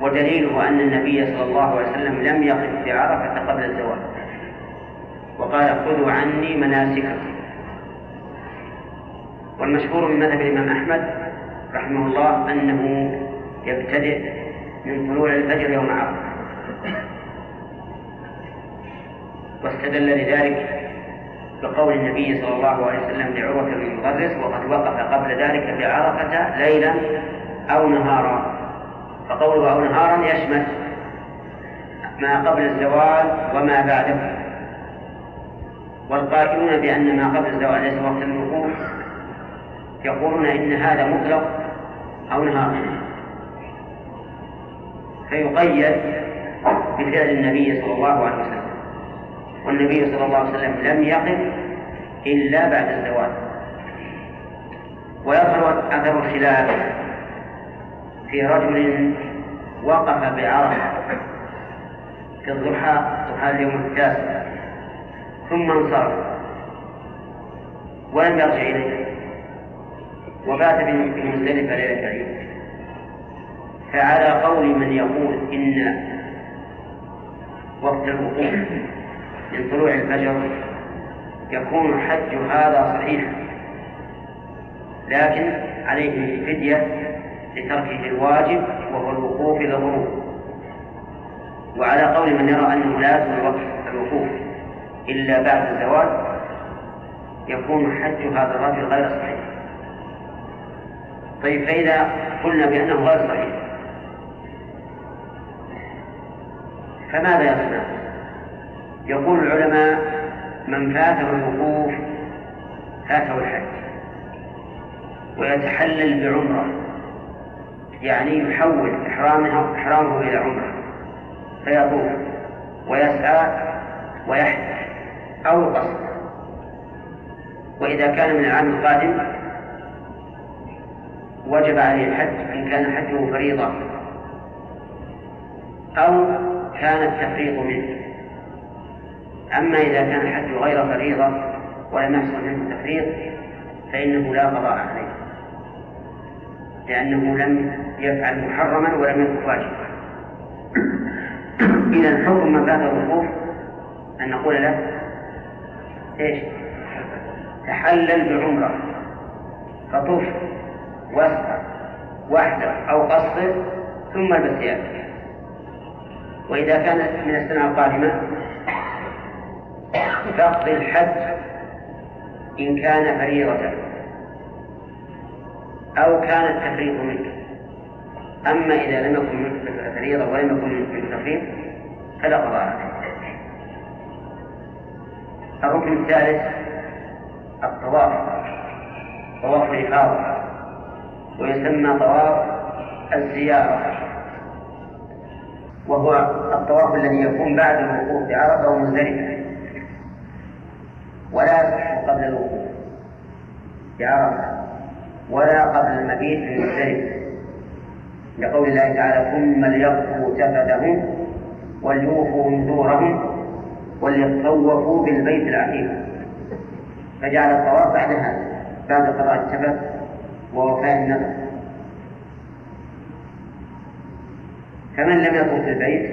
ودليله أن النبي صلى الله عليه وسلم لم يقف بعرفة قبل الزوال وقال خذوا عني مناسككم. والمشهور من مذهب الإمام أحمد رحمه الله أنه يبتدئ من طلوع الفجر يوم عرفة. واستدل لذلك بقول النبي صلى الله عليه وسلم لعروة بن المدرس وقد وقف قبل ذلك بعرفة ليلا أو نهارا. فقوله أو نهارا يشمل ما قبل الزوال وما بعده. والقائلون بأن ما قبل الزوال ليس وقت الوقوف يقولون إن هذا مطلق أو نهار. فيقيد بفعل النبي صلى الله عليه وسلم. والنبي صلى الله عليه وسلم لم يقف إلا بعد الزواج ويظهر أثر الخلاف في رجل وقف بعرفة في الضحى ضحى اليوم التاسع ثم انصرف ولم يرجع إليه. وبات بمزدلفة ليلة العيد. فعلى قول من يقول إن وقت الوقوف من طلوع الفجر يكون حج هذا صحيحا لكن عليه فدية لتركه الواجب وهو الوقوف إلى الغروب وعلى قول من يرى أنه لا يدخل الوقت الوقوف إلا بعد الزواج يكون حج هذا الرجل غير صحيح. طيب فإذا قلنا بأنه غير صحيح فماذا يصنع؟ يقول العلماء من فاته الوقوف فاته الحج. ويتحلل بعمرة. يعني يحول إحرامه إحرامه إلى عمرة. فيطوف ويسعى ويحج أو قصر. وإذا كان من العام القادم وجب عليه الحج إن كان حجه فريضة أو كان التفريط منه. أما إذا كان الحج غير فريضة ولم يحصل منه التفريط فإنه لا قضاء عليه لأنه لم يفعل محرما ولم يكن واجبا إذا الحكم من بعد الوقوف أن نقول له إيش؟ تحلل بعمرة فطف واسعى وحده أو قصر ثم البس وإذا كانت من السنة القادمة فاقضي الحج إن كان فريضة أو كان التفريط منك أما إذا لم يكن منك فريضة ولم يكن منك تفريط فلا قضاء عليه الركن الثالث الطواف. طواف الإفاضة. ويسمى طواف الزيارة. وهو الطواف الذي يكون بعد الوقوف بعرفة ومزدلفة. ولا يصح قبل الوقوف. بعرفة ولا قبل المبيت في مزدلفة لقول الله تعالى ثم ليقضوا تفثهم وليوفوا نذورهم وليطوفوا بالبيت العتيق. فجعل الطواف بعد هذا بعد قضاء التفت ووفاء النذر. فمن لم يطوف البيت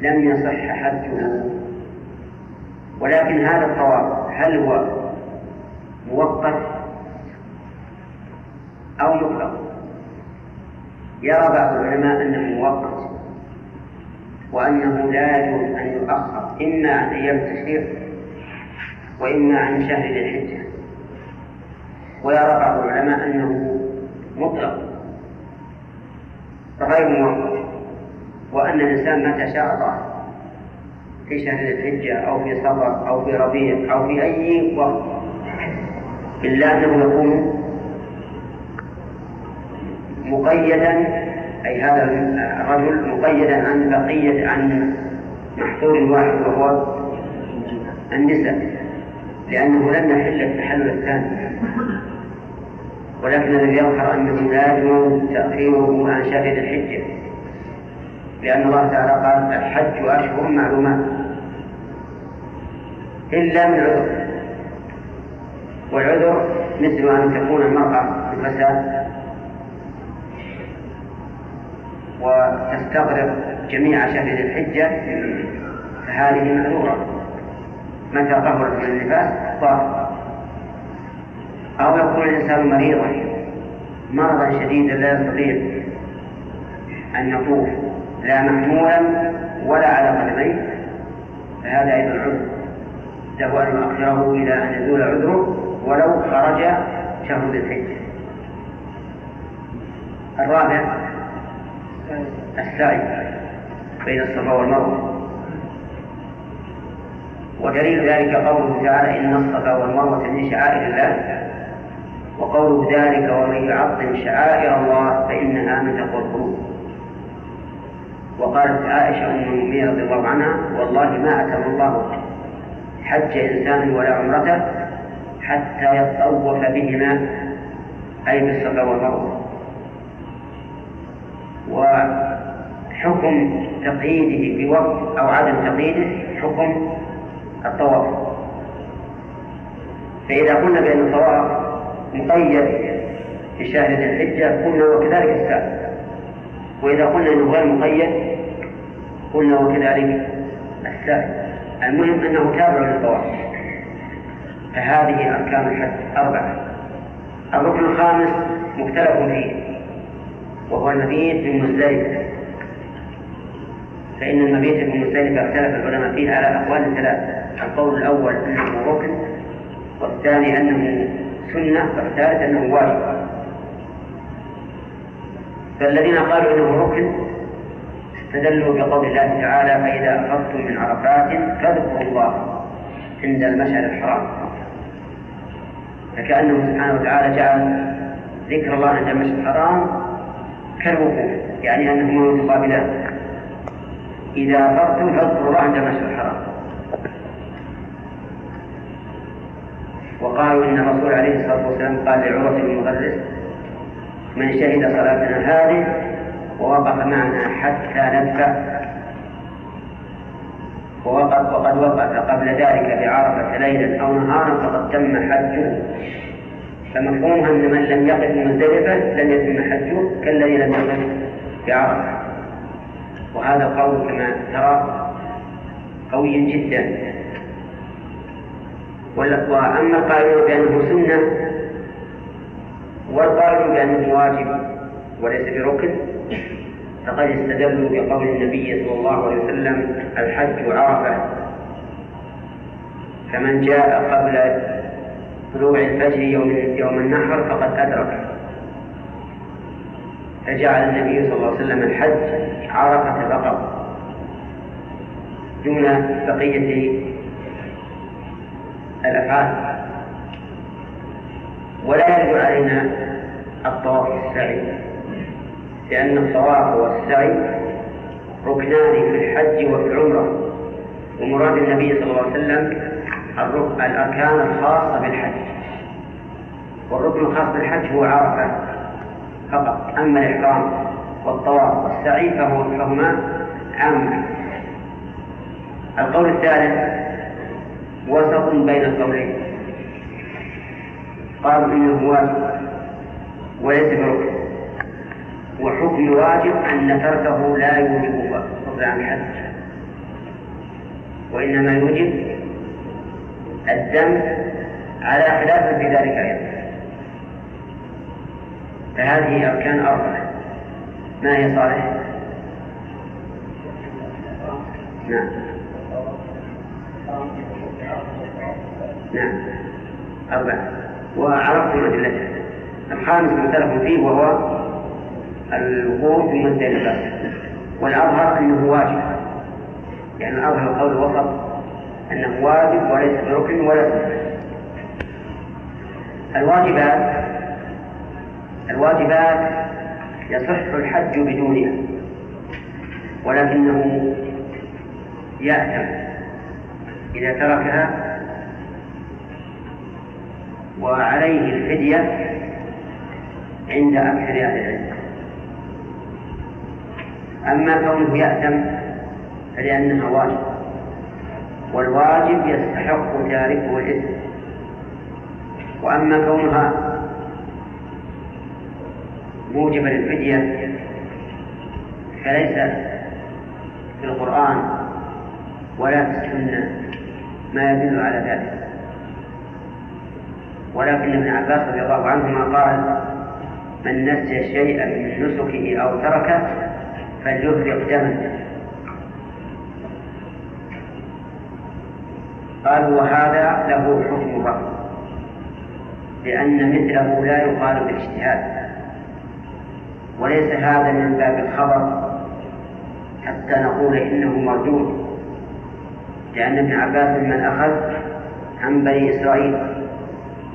لم يصح حجه. ولكن هذا الطواف هل هو موقت أو مطلق يرى بعض العلماء أنه مؤقت وأنه لا يجوز أن يؤخر إما عن أيام التشريق وإما عن شهر ذي الحجة ويرى بعض العلماء أنه مطلق غير مؤقت وأن الإنسان متى شاء الله في شهر الحجة أو في صفر أو في ربيع أو في أي وقت. إلا أنه يكون مقيدا أي هذا الرجل مقيدا عن بقية عن محصور واحد وهو النساء لأنه لم يحل التحلل الثاني. ولكن الذي يظهر أنه لا يجوز تأخيره عن شهر الحجة لأن الله تعالى قال الحج أشهر معلومات. إلا من عذر. والعذر مثل أن تكون المرأة بفساد وتستغرق جميع شهر الحجة فهذه معذورة. متى طهرت من النفاس؟ طاهر أو يكون الإنسان مريضا مرضا شديدا لا يستطيع أن يطوف لا محمولا ولا على قدميه فهذا أيضا عذر. له أن يؤخره إلى أن يزول عذره ولو خرج شهر ذي الحجة. الرابع السعي بين الصفا والمروة. ودليل ذلك قوله تعالى إن الصفا والمروة من شعائر الله. وقوله ذلك ومن يعظم شعائر الله فإنها من تقوى القلوب. وقالت عائشة أم المؤمنين رضي الله عنها والله ما أتم الله حج إنسان ولا عمرته حتى يطوف بهما أي بالصفا والمروة. وحكم تقييده بوقت أو عدم تقييده حكم الطواف. فإذا قلنا بأن الطواف مقيد في شهر ذي الحجة قلنا وكذلك السائل وإذا قلنا أنه غير مقيد قلنا وكذلك السائل المهم أنه تابع للطواف فهذه أركان الحج أربعة. الركن الخامس مختلف فيه وهو المبيت بمزدلفة فإن المبيت بمزدلفة اختلف العلماء فيه على أقوال ثلاثة. القول الأول أنه ركن والثاني أنه سنة والثالث أنه واجب. فالذين قالوا إنه ركن استدلوا بقول الله تعالى فإذا أفضتم من عرفات فاذكروا الله عند المشعر الحرام. فكأنه سبحانه وتعالى جعل ذكر الله عند المشعر الحرام كالوقوف يعني أنهما متقابلان إذا أفضتم فاذكروا الله عند المشعر الحرام. وقالوا إن الرسول عليه الصلاة والسلام قال لعروة بن من شهد صلاتنا هذه ووقف معنا حتى ندفع وقد وقد وقف قبل ذلك بعرفة ليلا أو نهارا فقد تم حجه. فمفهومها أن من لم يقف مزدلفة لم يتم حجه كالذي لم يقف بعرفة. وهذا القول كما ترى قوي جدا. وأما القائل بأنه سنة والقائل بأنه واجب وليس بركن. فقد استدلوا بقول النبي صلى الله عليه وسلم الحج عرفة. فمن جاء قبل طلوع الفجر يوم يوم النحر فقد أدرك. فجعل النبي صلى الله عليه وسلم الحج عرفة فقط. دون بقية الأفعال. ولا يجب علينا الطواف السعي لأن الطواف والسعي ركنان في الحج وفي العمرة. ومراد النبي صلى الله عليه وسلم الأركان الخاصة بالحج. والركن الخاص بالحج هو عرفة فقط. أما الإحرام والطواف والسعي فهو فهما عام القول الثالث وسط بين القولين. قالوا إنه واجب وليس بركن. وحكم الواجب أن تركه لا يوجب عن الحج وإنما يوجب الدم على خلاف في ذلك أيضا. فهذه أركان أربعة. ما هي صالح؟ نعم. نعم. أربعة. وعرفتم أدلتها الخامس مختلف فيه وهو الوقوف في مزدلفة والأظهر أنه واجب. يعني الأظهر القول الوسط أنه واجب وليس بركن ولا سنة. الواجبات الواجبات يصح الحج بدونها ولكنه يأثم إذا تركها وعليه الفدية عند أكثر أهل العلم. أما كونه يأثم فلأنها واجب. والواجب يستحق تاركه الإثم. وأما كونها موجبا للفدية فليس في القرآن ولا في السنة ما يدل على ذلك. ولكن ابن عباس رضي الله عنهما قال من نسي شيئا من نسكه أو تركه فليفرق دما قال وهذا له حكم الرفض لأن مثله لا يقال بالاجتهاد. وليس هذا من باب الخبر حتى نقول إنه مردود لأن ابن عباس من أخذ عن بني إسرائيل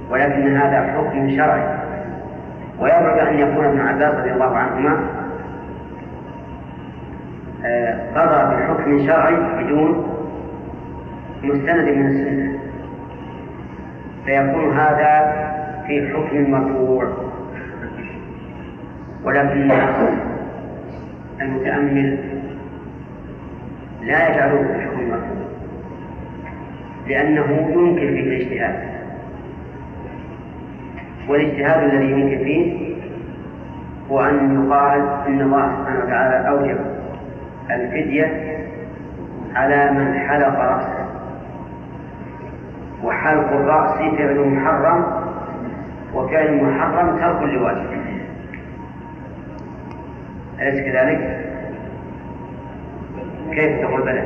ولكن هذا حكم شرعي. ويبعد أن يكون ابن عباس رضي الله عنهما قضى بحكم شرعي بدون مستند من السنة. فيكون هذا في حكم مرفوع ولكن المتأمل لا يجعله في حكم مرفوع لأنه يمكن فيه الاجتهاد. والاجتهاد الذي يمكن فيه هو أن يقال إن الله سبحانه وتعالى أوجب الفدية على من حلق رأسه وحلق الرأس فعل محرم وفعل محرم ترك لواجب أليس كذلك؟ كيف تقول بلى؟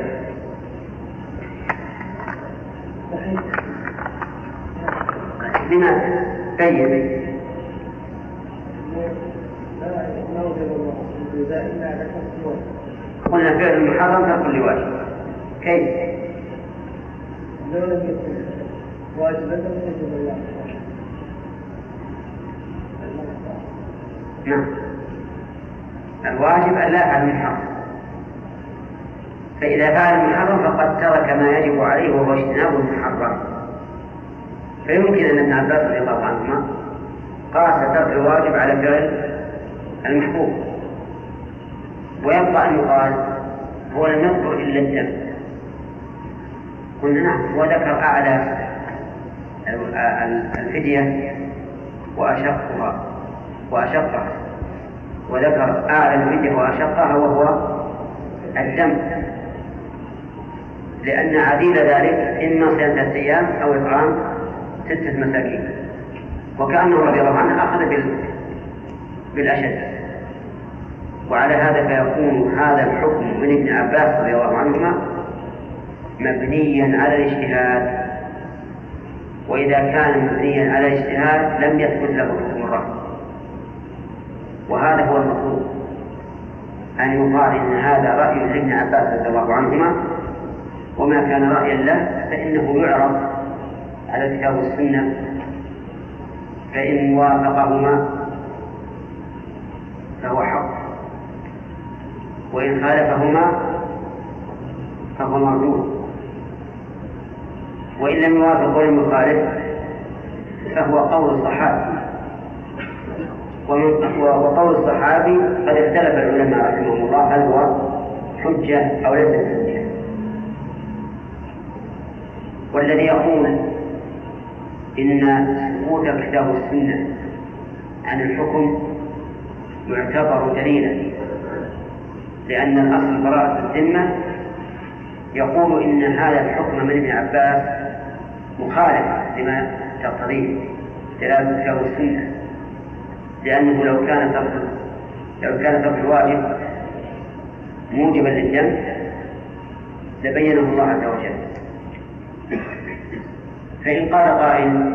لماذا؟ بين قلنا فعل محرم ترك لواجب كيف؟ نعم. الواجب أن لا يفعل المحرم فإذا فعل المحرم فقد ترك ما يجب عليه وهو اجتناب المحرم فيمكن أن ابن عباس رضي الله عنهما قاس ترك الواجب على فعل المحبوب. ويبقى أن يقال هو لم يذكر إلا الدم. قلنا نعم هو ذكر أعلى الفدية وأشقها وأشقها. وذكر أعلى الفدية وأشقها وهو الدم. لأن عديل ذلك إما صيام ثلاثة أيام أو إطعام ستة مساكين. وكأنه رضي الله عنه أخذ بالأشد. وعلى هذا فيكون هذا الحكم من ابن عباس رضي الله عنهما مبنيا على الاجتهاد. وإذا كان مبنيا على الاجتهاد لم يثبت له حكم الرفض. وهذا هو المطلوب أن يقال إن هذا رأي لابن عباس رضي الله عنهما. وما كان رأيا له فإنه يعرض على الكتاب والسنة فإن وافقهما فهو حق. وإن خالفهما فهو مردود وإن لم يوافق ولم يخالف فهو قول الصحابي. وقول الصحابي قد اختلف العلماء رحمهم الله هل هو حجة أو ليس حجة والذي يقول إن سقوط الكتاب والسنة عن الحكم يعتبر دليلا. لأن الأصل براءة الذمة. يقول إن هذا الحكم من ابن عباس مخالف لما تقتضيه دلالة الكتاب والسنة. لأنه لو كان ترك لو كان ترك الواجب موجبا للدم لبينه الله عز وجل. فإن قال قائل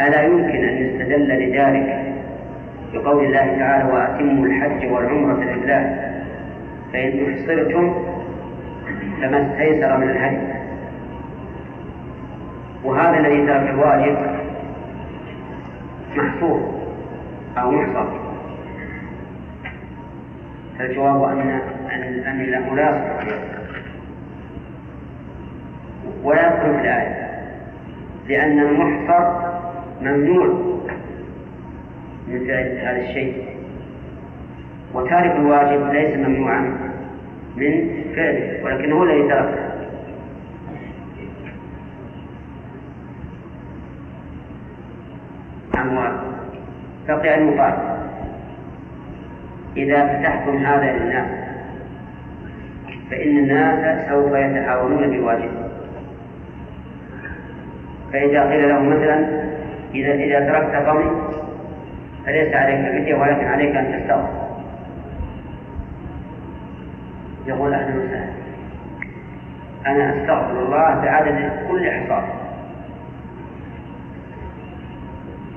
ألا يمكن أن يستدل لذلك بقول الله تعالى وأتموا الحج والعمرة لله؟ فإن أحصرتم فما استيسر من الهدي. وهذا الذي ترك الواجب محصور أو محصر. فالجواب أن أن أنه لا ولا يدخل في الآية لأن المحصر ممنوع من فعل هذا الشيء. وتارك الواجب ليس ممنوعا من فعله ولكنه هو الذي تركه أموال. بقي المقال إذا فتحتم هذا للناس فإن الناس سوف يتحاولون بالواجب فإذا قيل لهم مثلا إذا إذا تركت قومي فليس عليك فدية ولكن عليك أن تستغفر. يقول أهلا وسهلا أنا أستغفر الله بعدد كل إحصاء.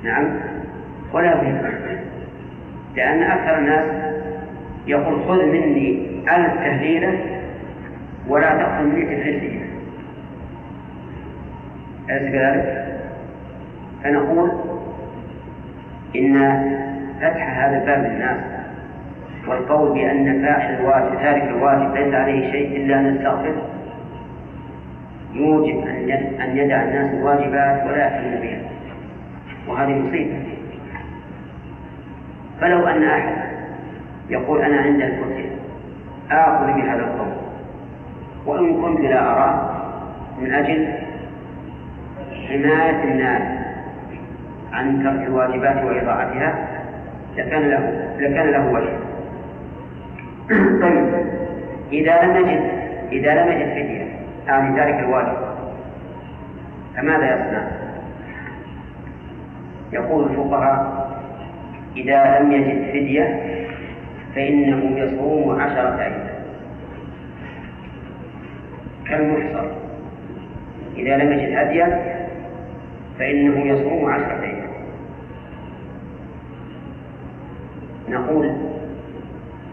نعم. ولا بد لأن أكثر الناس يقول خذ مني ألف تهليلة ولا تأخذ مني تفلسية أليس كذلك؟ فنقول إن فتح هذا الباب للناس والقول بأن فاعل الواجب تارك الواجب ليس عليه شيء إلا أن يستغفر يوجب أن يدع الناس الواجبات ولا يأتون بها. وهذه مصيبة. فلو أن أحد يقول أنا عند الكتب آخذ بهذا القول. وإن كنت لا أراه من أجل حماية الناس عن ترك الواجبات وإضاعتها لكان له لكان له وجه. طيب. إذا لم نجد إذا لم نجد فدية عن ذلك الواجب. فماذا يصنع؟ يقول الفقهاء إذا لم يجد فدية فإنه يصوم عشرة أيام كالمحصر. إذا لم يجد هديا فإنه يصوم عشرة أيام نقول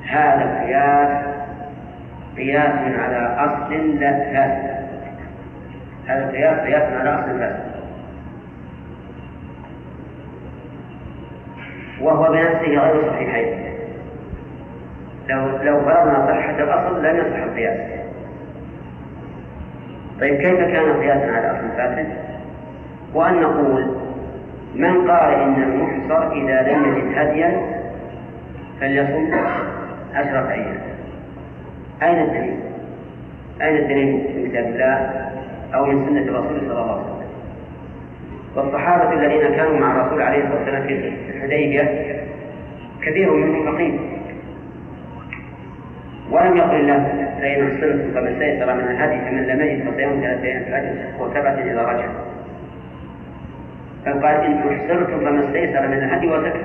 هذا القياس قياس على أصل لا فاسد. هذا القياس قياس على أصل فاسد. وهو بنفسه غير صحيحين. لو لو فرضنا صحة الأصل لم يصح القياس. طيب كيف كان قياسا على أصل فاسد؟ وأن نقول من قال إن المحصر إذا لم يجد هديا فليصم. عشرة أيام أين الدليل؟ أين الدليل من كتاب الله أو من سنة الرسول صلى الله عليه وسلم؟ والصحابة الذين كانوا مع الرسول عليه الصلاة والسلام في الحديبية كثير منهم فقير ولم يقل الله فإن أحسنتم فما استيسر من الهدي فمن لم يجد فصيام ثلاثة أيام في وسبعة إذا رجع بل قال إن أحسنتم فما استيسر من الهدي وسكت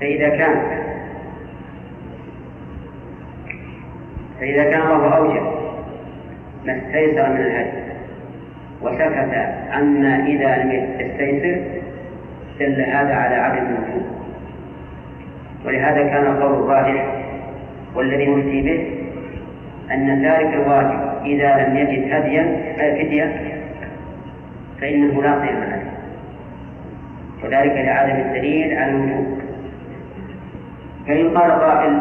فإذا كان فإذا كان الله أوجب ما استيسر من الهدي. وسكت عما إذا لم يستيسر دل هذا على عدم الوجوب. ولهذا كان القول الراجح والذي نفتي به أن تارك الواجب إذا لم يجد هديا فدية فإنه لا صيام عليه وذلك لعدم الدليل على الوجوب. فإن قال قائل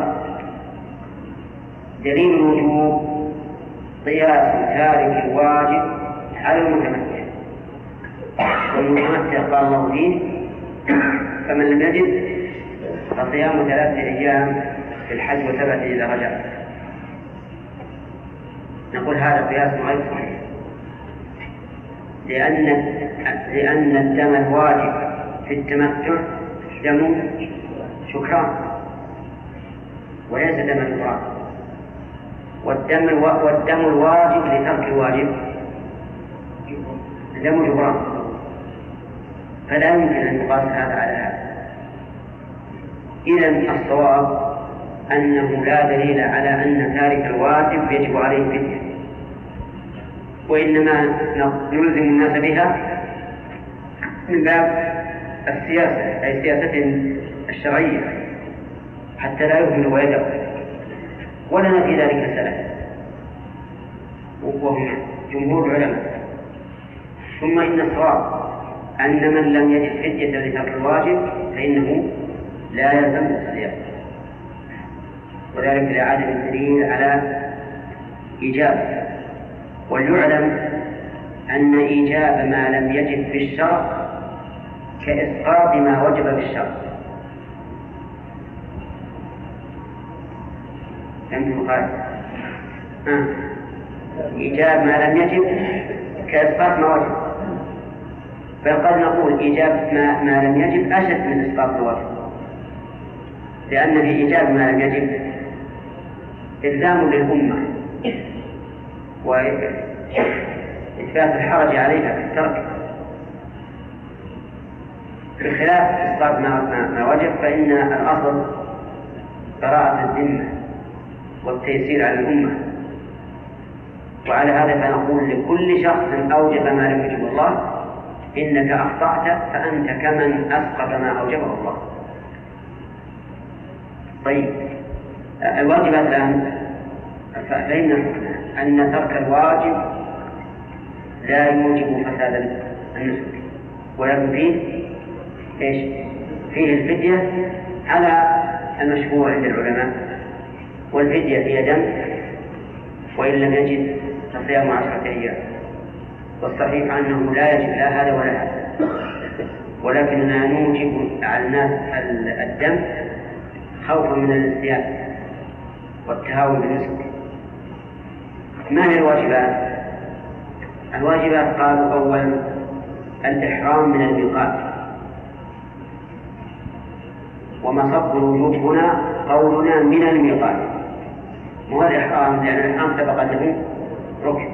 دليل الوجوب قياس تارك الواجب على المتمتع. والمتمتع قال الله فيه فمن لم يجد فصيام ثلاثة أيام في الحج وسبعة إذا رجع. نقول هذا قياس غير صحيح. لأن لأن الدم الواجب في التمتع دم شكران. وليس دم شكران والدم ألو... والدم الواجب لترك الواجب دم جبران. فلا يمكن أن يقاس هذا على هذا. إذا الصواب أنه لا دليل على أن تارك الواجب يجب عليه فدية. وإنما نلزم الناس بها من باب السياسة أي سياستهم الشرعية. حتى لا يهمل ويدعو ولنا في ذلك سلف وهم جمهور العلماء. ثم إن الصواب أن من لم يجد حجة لترك الواجب فإنه لا يلزم الصيام. وذلك لعدم الدليل على إيجاب. وليعلم أن إيجاب ما لم يجد في الشرع كإسقاط ما وجب في الشرع. فهمت قال آه. إيجاب ما لم يجب كإسقاط ما وجب بل قد نقول إيجاب ما, ما لم يجب أشد من إسقاط ما وجب لأن في إيجاب ما لم يجب إلزام للأمة وإثبات الحرج عليها في الترك. بخلاف إسقاط ما, ما وجب فإن الأصل براءة الذمة. والتيسير على الأمة. وعلى هذا فنقول لكل شخص أوجب ما لم يجب الله إنك أخطأت فأنت كمن أسقط ما أوجبه الله. طيب الواجبات الآن فإن أن ترك الواجب لا يوجب فساد النسك. ولكن فيه إيش؟ فيه الفدية على المشهور عند العلماء والفدية هي دم وإن لم يجد فصيام عشرة أيام. والصحيح أنه لا يجب لا هذا ولا هذا. ولكننا نوجب على الناس الدم خوفا من النسيان والتهاون بالنسك. ما هي الواجبات؟ الواجبات قالوا أولا الإحرام من الميقات. ومصب الوجوب هنا قولنا من الميقات. مو الإحرام لأن الإحرام سبق له ركن.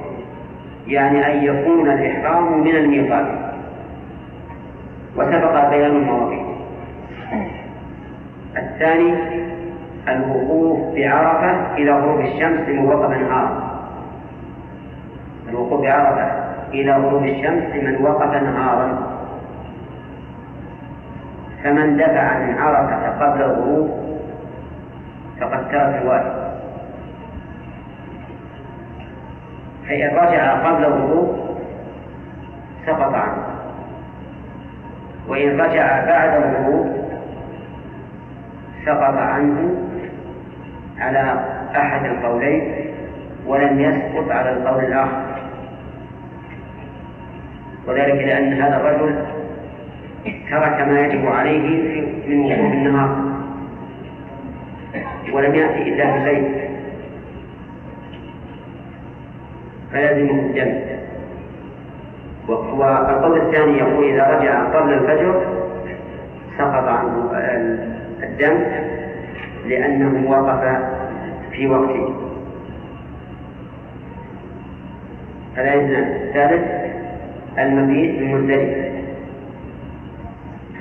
يعني أن يكون الإحرام من الميقات. وسبق بيان المواقيت الثاني الوقوف بعرفة إلى غروب الشمس من وقف نهارا الوقوف بعرفة إلى غروب الشمس من وقف نهارا فمن دفع من عرفة قبل الغروب فقد ترك الواجب فإن رجع قبل الغروب سقط عنه. وإن رجع بعد الغروب سقط عنه على أحد القولين ولم يسقط على القول الآخر. وذلك لأن هذا الرجل ترك ما يجب عليه من وقوف النهار ولم يأتي إلا في الليل فلازمه الدم والقول الثاني يقول إذا رجع قبل الفجر سقط عنه الدم لأنه وقف في وقته. هذا الثالث المبيت بمزدلفة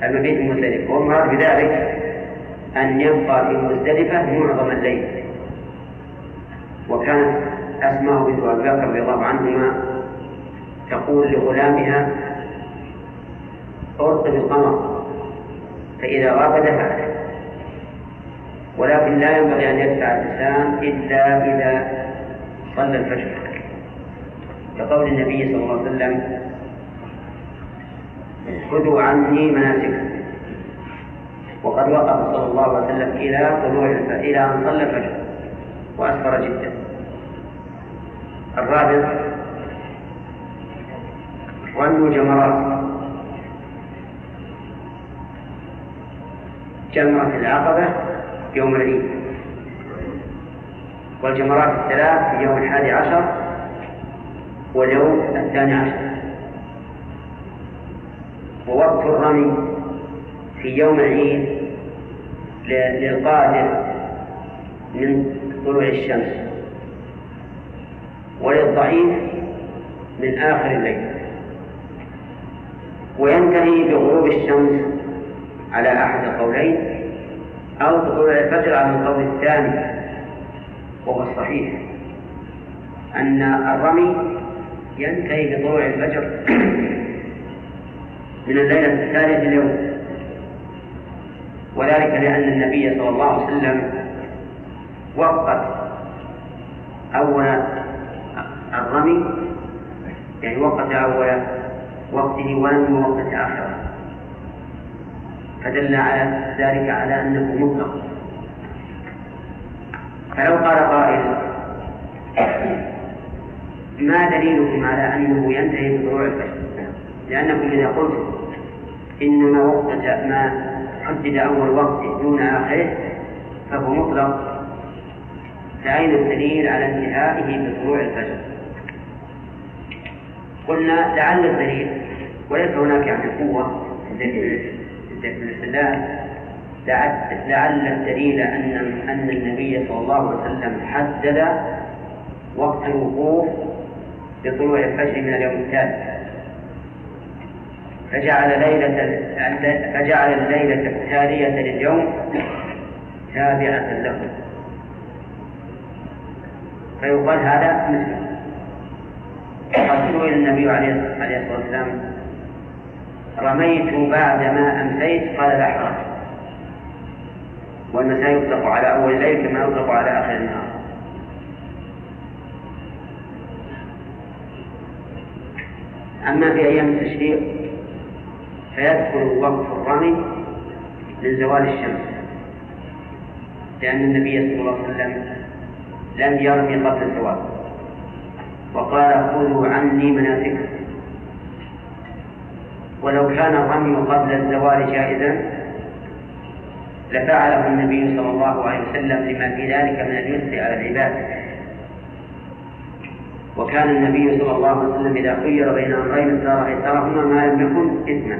المبيت بمزدلفة والمراد بذلك أن يبقى في مزدلفة معظم الليل. وكانت أسماء بنت أبي بكر رضي الله عنهما تقول لغلامها ارقب القمر فإذا غاب دفعته ولكن لا ينبغي أن يدفع الإنسان إلا إذا صلى الفجر. كقول النبي صلى الله عليه وسلم خذوا عني مناسككم. وقد وقف صلى الله عليه وسلم إلى طلوع إلى أن صلى الفجر وأسفر جدا. الرابع رمي جمرات جمرة العقبة يوم العيد والجمرات الثلاث في يوم الحادي عشر واليوم الثاني عشر. ووقت الرمي في يوم العيد للقادر من طلوع الشمس. وللضعيف من آخر الليل. وينتهي بغروب الشمس على أحد القولين أو بطلوع الفجر على القول الثاني وهو الصحيح أن الرمي ينتهي بطلوع الفجر من الليلة الثالثة اليوم. وذلك لأن النبي صلى الله عليه وسلم وقت أول الرمي يعني وقت أول وقته ولم يوقت آخره. فدل على ذلك على أنه مطلق. فلو قال قائل ما دليلكم على أنه ينتهي بطلوع الفجر؟ لأنكم إذا قلتم إنما وقت ما حدد أول وقت دون آخره فهو مطلق. فأين الدليل على انتهائه بطلوع الفجر؟ قلنا لعل الدليل وليس هناك يعني قوة في الاستدلال لعل الدليل أن أن النبي صلى الله عليه وسلم حدد وقت الوقوف بطلوع الفجر من اليوم الثالث. فجعل ليلة فجعل الليلة التالية لليوم تابعة له. فيقال هذا مثل قد سئل النبي عليه الصلاة والسلام رميت بعد ما أمسيت قال لا حرج والمساء يطلق على أول الليل كما يطلق على آخر النهار. أما في أيام التشريق فيدخل وقت الرمي من زوال الشمس لأن النبي صلى الله عليه وسلم لم يرمي قبل الزوال. وقال خذوا عني مناسككم ولو كان الرمي قبل الزوال جائزا لفعله النبي صلى الله عليه وسلم لما في ذلك من اليسر على العباد. وكان النبي صلى الله عليه وسلم إذا خير بين أمرين اختار أيسرهما ما لم يكن إثما.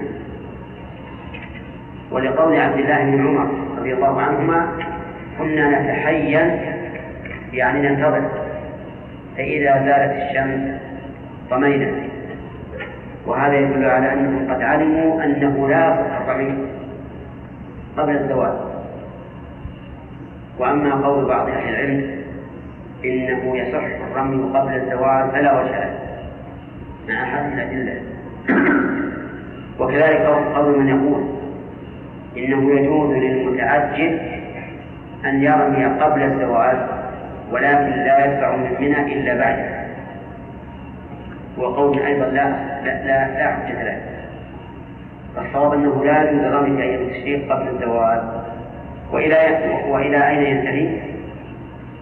ولقول عبد الله بن عمر رضي الله عنهما كنا نتحين يعني ننتظر. فإذا زالت الشمس رمينا وهذا يدل على أنهم قد علموا أنه لا الرمي قبل الزوال. وأما قول بعض أهل العلم إنه يصح الرمي قبل الزوال فلا وجه له. مع هذه الأدلة وكذلك قول من يقول إنه يجوز للمتعجل أن يرمي قبل الزوال ولكن لا يدفع من منى إلا بعده وقول أيضا لا لا لا, لا حجة له. فالصواب أنه لا يجوز رمي أيام التشريق قبل الزوال وإلى وإلى أين ينتهي؟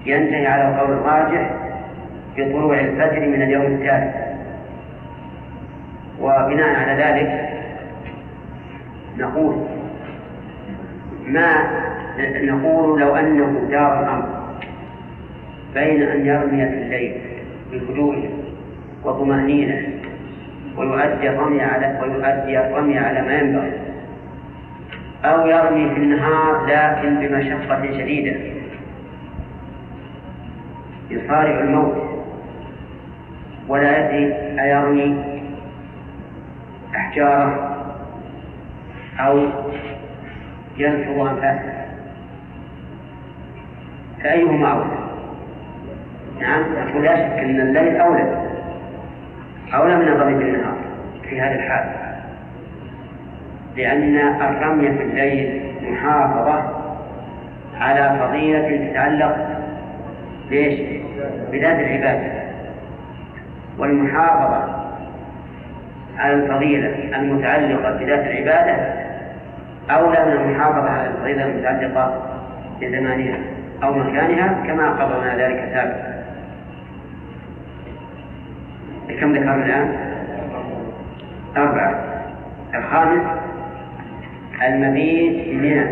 ينتهي على القول الراجح بطلوع الفجر من اليوم التالي وبناء على ذلك نقول ما نقول لو أنه دار الأمر. بين أن يرمي في الليل بهدوء وطمأنينة ويؤدي الرمي على ويؤدي الرمي على ما ينبغي أو يرمي في النهار لكن بمشقة شديدة يصارع الموت ولا يدري أيرمي أحجاره أو ينفض أنفاسه فأيهما أولى؟ نعم. نقول لا شك أن الليل أولى. أولى من الرمي بالنهار في هذه الحال. لأن الرمي في الليل محافظة على فضيلة تتعلق ليش؟ بذات العبادة والمحافظة على الفضيلة المتعلقة بذات العبادة أولى من المحافظة على الفضيلة المتعلقة بزمانها أو مكانها كما قررنا ذلك سابقا. كم ذكرنا الآن؟ أربعة. الخامس المبيت بمنى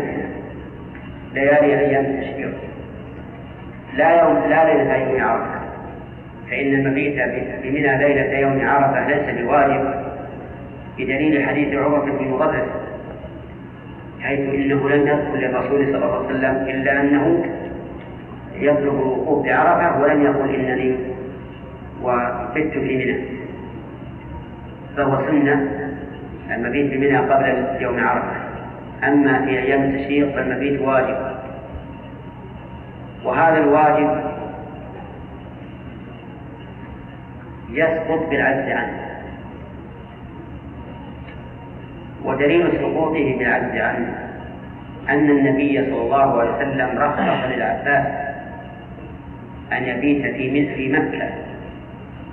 ليالي أيام التشريق لا يوم لا ليلة يوم عرفة. فإن المبيت بمنى ليلة يوم عرفة ليس بواجب. بدليل حديث عمر بن مضرس حيث إنه لم يذكر للرسول صلى الله عليه وسلم إلا أنه يطلب الوقوف بعرفة ولم يقل إنني وبت في منى. فهو سنة المبيت في منى قبل يوم عرفة. أما في أيام التشريق فالمبيت واجب. وهذا الواجب يسقط بالعجز عنه. ودليل سقوطه بالعجز عنه أن النبي صلى الله عليه وسلم رخص للعباس أن يبيت في في مكة.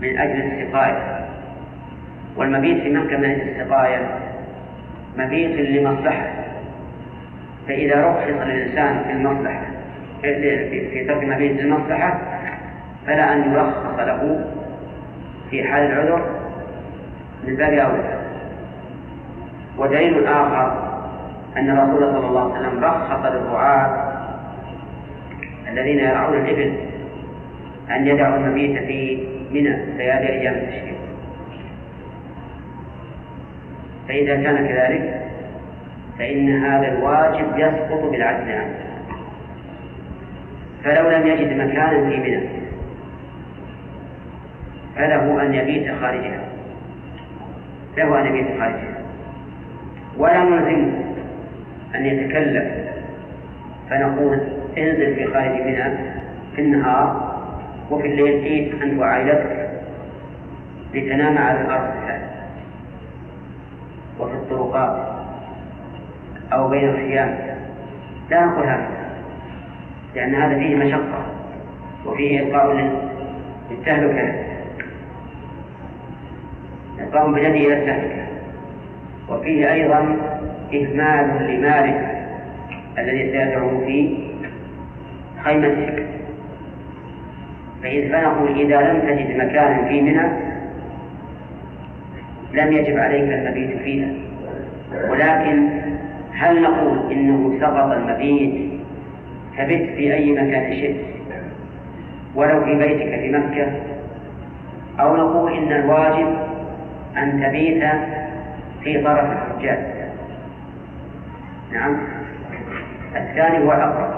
من أجل السقاية. والمبيت في مكة من أجل السقاية؟ مبيت لمصلحة. فإذا رخص للإنسان في المصلحة في ترك مبيت المصلحة فلا أن يرخص له في حال العذر من باب أولى. ودليل آخر أن الرسول صلى الله عليه وسلم رخص للرعاة الذين يرعون الإبل أن يدعوا المبيت في منى ليالي أيام التشريق فإذا كان كذلك فإن هذا الواجب يسقط بالعدل عنه. فلو لم يجد مكانا في منى فله أن يبيت خارجها. له أن يبيت خارجها. ولا نلزمه أن يتكلف فنقول انزل في خارج منى في النهار وفي الليل جئت أنت وعائلتك لتنام على الأرض وفي الطرقات أو بين الخيام؟ لا نقول هذا لأن هذا فيه مشقة وفيه إلقاء للتهلكة إلقاء بيده إلى التهلكة. وفيه أيضا إهمال لمالك الذي سيدعو في خيمتك. فإذ فنقول إذا لم تجد مكانا في منى لم يجب عليك المبيت فيها. ولكن هل نقول إنه سقط المبيت؟ فبت في أي مكان شئت ولو في بيتك في مكة. أو نقول إن الواجب أن تبيت في طرف الحجاج. نعم. الثاني هو الأقرب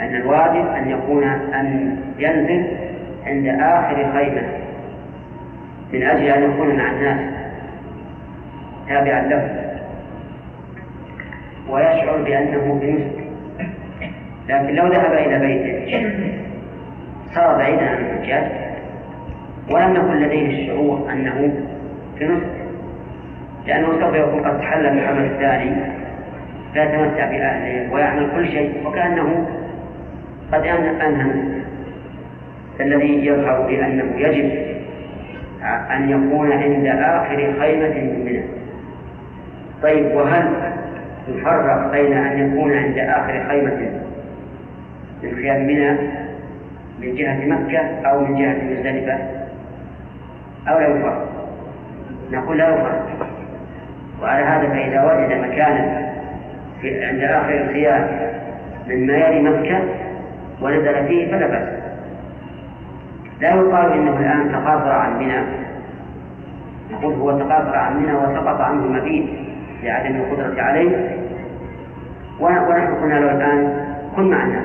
أن الواجب أن يكون أن ينزل عند آخر خيمة من أجل أن يكون مع الناس تابعا له. ويشعر بأنه نسك لكن لو ذهب إلى بيته صار بعيدا عن الحجاج ولم يكن لديه الشعور أنه في نسك لأنه سوف يكون قد تحلل العمل الثاني فيتمتع بأهله ويعمل كل شيء وكأنه قد أنهى الذي يظهر بأنه يجب أن يكون عند آخر خيمة من منى طيب وهل يفرق بين أن يكون عند آخر خيمة من خيام منى من جهة مكة أو من جهة مزدلفة؟ أو لا يفرق؟ نقول لا يفرق. وعلى هذا فإذا وجد مكانا في عند آخر الخيام مما يلي مكة ونزل فيه فلا بأس. لا يقال إنه الآن تقاصر عن منى. نقول هو تقاصر عن منى وسقط عنه المبيت لعدم القدرة عليه. ونحن قلنا له الآن كن مع الناس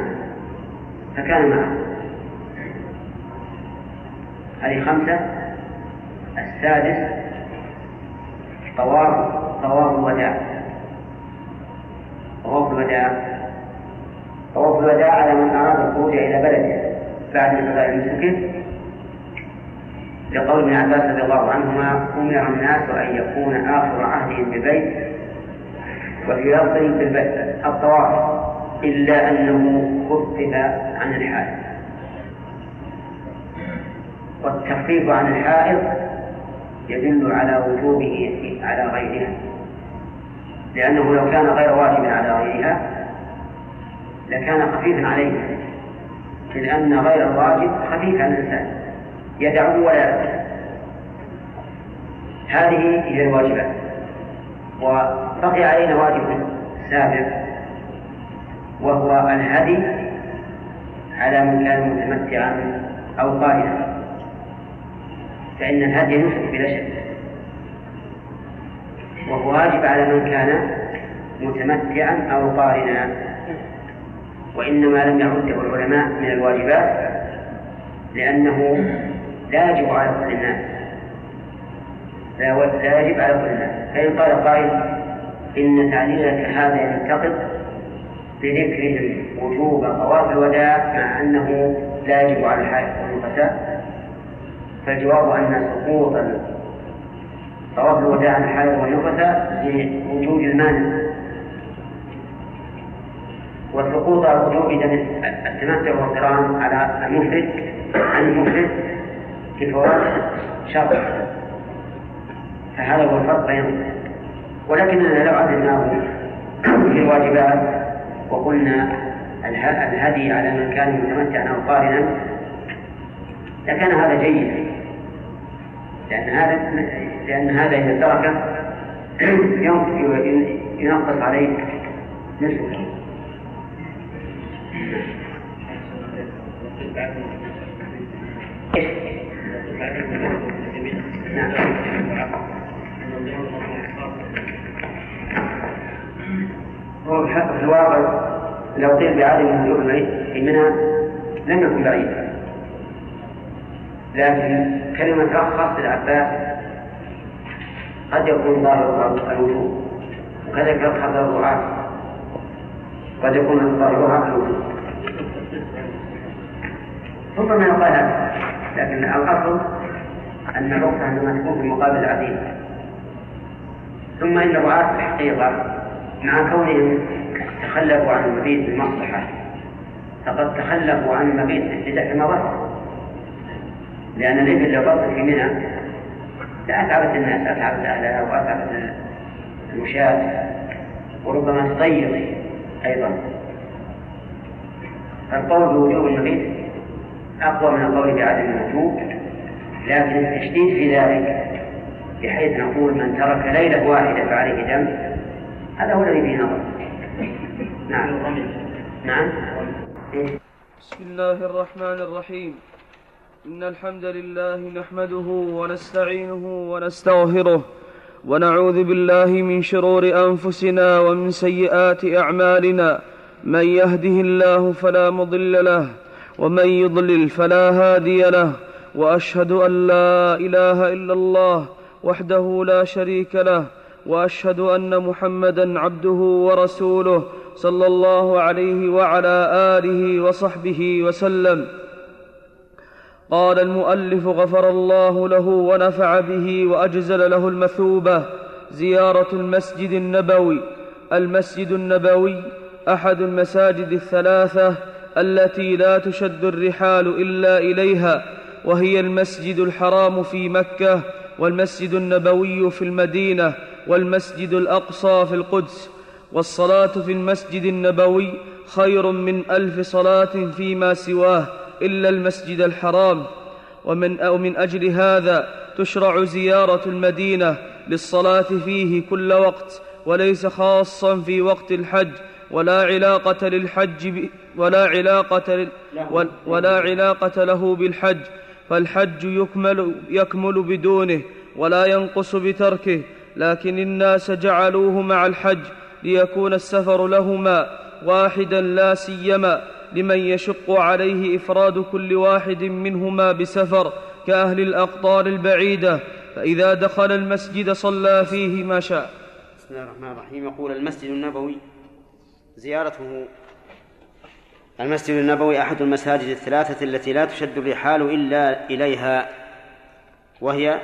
فكان معه. هذه خمسة. السادس طواف طواف الوداع. طواف الوداع. طواف الوداع على من أراد الخروج إلى بلده. بعد انقضاء المسكين لقول ابن عباس رضي الله عنهما أمر الناس أن يكون آخر عهدهم بالبيت وفي لفظ الطواف إلا أنه خفف عن الحائض. والتخفيف عن الحائض يدل على وجوبه على غيرها. لأنه لو كان غير واجب على غيرها لكان خفيفا عليه إذ أن غير الواجب خفيف على الإنسان يدعو ولا يرتد. هذه هي الواجبات. وبقي علينا واجب سابق وهو الهدي على من كان متمتعا أو قائلا. فإن الهدي نسك بلا شك. وهو واجب على من كان متمتعا أو قارنا. وإنما لم يعده العلماء من الواجبات لأنه لا يجب على كل الناس. لا يجب على كل الناس. فإن قال قائل إن تعليلك هذا ينتقض بذكرهم وجوب طواف الوداع مع أنه لا يجب على الحائط والنفساء فالجواب أن سقوط طواف الوداع عن الحائط والنفساء لوجود المانع. وسقوط وجوب التمتع والقران على المفرد عن المفرد كفوات شرط فهذا هو الفرق بينهم ولكننا لو عدلناه في الواجبات وقلنا الهدي على من كان متمتعا أو قارنا لكان هذا جيدا لأن هذا لأن هذا إذا تركه ينقص عليه نصفه هو في الواقع لو قيل بعدم وجوب منها لم يكن بعيدا لكن كلمة رخص العباس قد يكون ظاهرها الوجوب وكذلك رخص الرعاة قد يكون ظاهرها الوجوب ربما يقال هذا لكن الأصل أن الرخصة عندما تكون في مقابل العديد ثم إن الرعاة الحقيقة مع كونهم تخلفوا عن المبيت بمصلحة فقد تخلفوا عن المبيت في مضرة لأن الإبل لو بطل في منى لأتعبت الناس أتعبت أهلها وأتعبت المشاة وربما تضيق أيضا. فالقول بوجوب المبيت أقوى من القول بعدم الوجوب لكن التشديد في ذلك بحيث نقول من ترك ليلة واحدة فعليه دم هذا هو الذي فيه نظر. نعم. نعم. بسم الله الرحمن الرحيم. إن الحمد لله نحمده ونستعينه ونستغفره ونعوذ بالله من شرور أنفسنا ومن سيئات أعمالنا. من يهده الله فلا مضل له ومن يضلل فلا هادي له وأشهد أن لا إله إلا الله وحده لا شريك له وأشهد أن محمدا عبده ورسوله صلى الله عليه وعلى آله وصحبه وسلم. قال المؤلف غفر الله له ونفع به وأجزل له المثوبة زيارة المسجد النبوي. المسجد النبوي أحد المساجد الثلاثة التي لا تشد الرحال إلا إليها وهي المسجد الحرام في مكة والمسجد النبوي في المدينة والمسجد الأقصى في القدس. والصلاة في المسجد النبوي خير من ألف صلاة فيما سواه إلا المسجد الحرام. ومن أو من أجل هذا تشرع زيارة المدينة للصلاة فيه كل وقت وليس خاصا في وقت الحج ولا علاقة للحج ب ولا علاقة ولا علاقة له بالحج. فالحج يكمل, يكمل بدونه ولا ينقص بتركه. لكن الناس جعلوه مع الحج ليكون السفر لهما واحدا لا سيما لمن يشق عليه إفراد كل واحد منهما بسفر كأهل الأقطار البعيدة. فإذا دخل المسجد صلى فيه ما شاء. بسم الله الرحمن الرحيم. يقول المسجد النبوي زيارته. المسجد النبوي أحد المساجد الثلاثة التي لا تشد الرحال إلا إليها وهي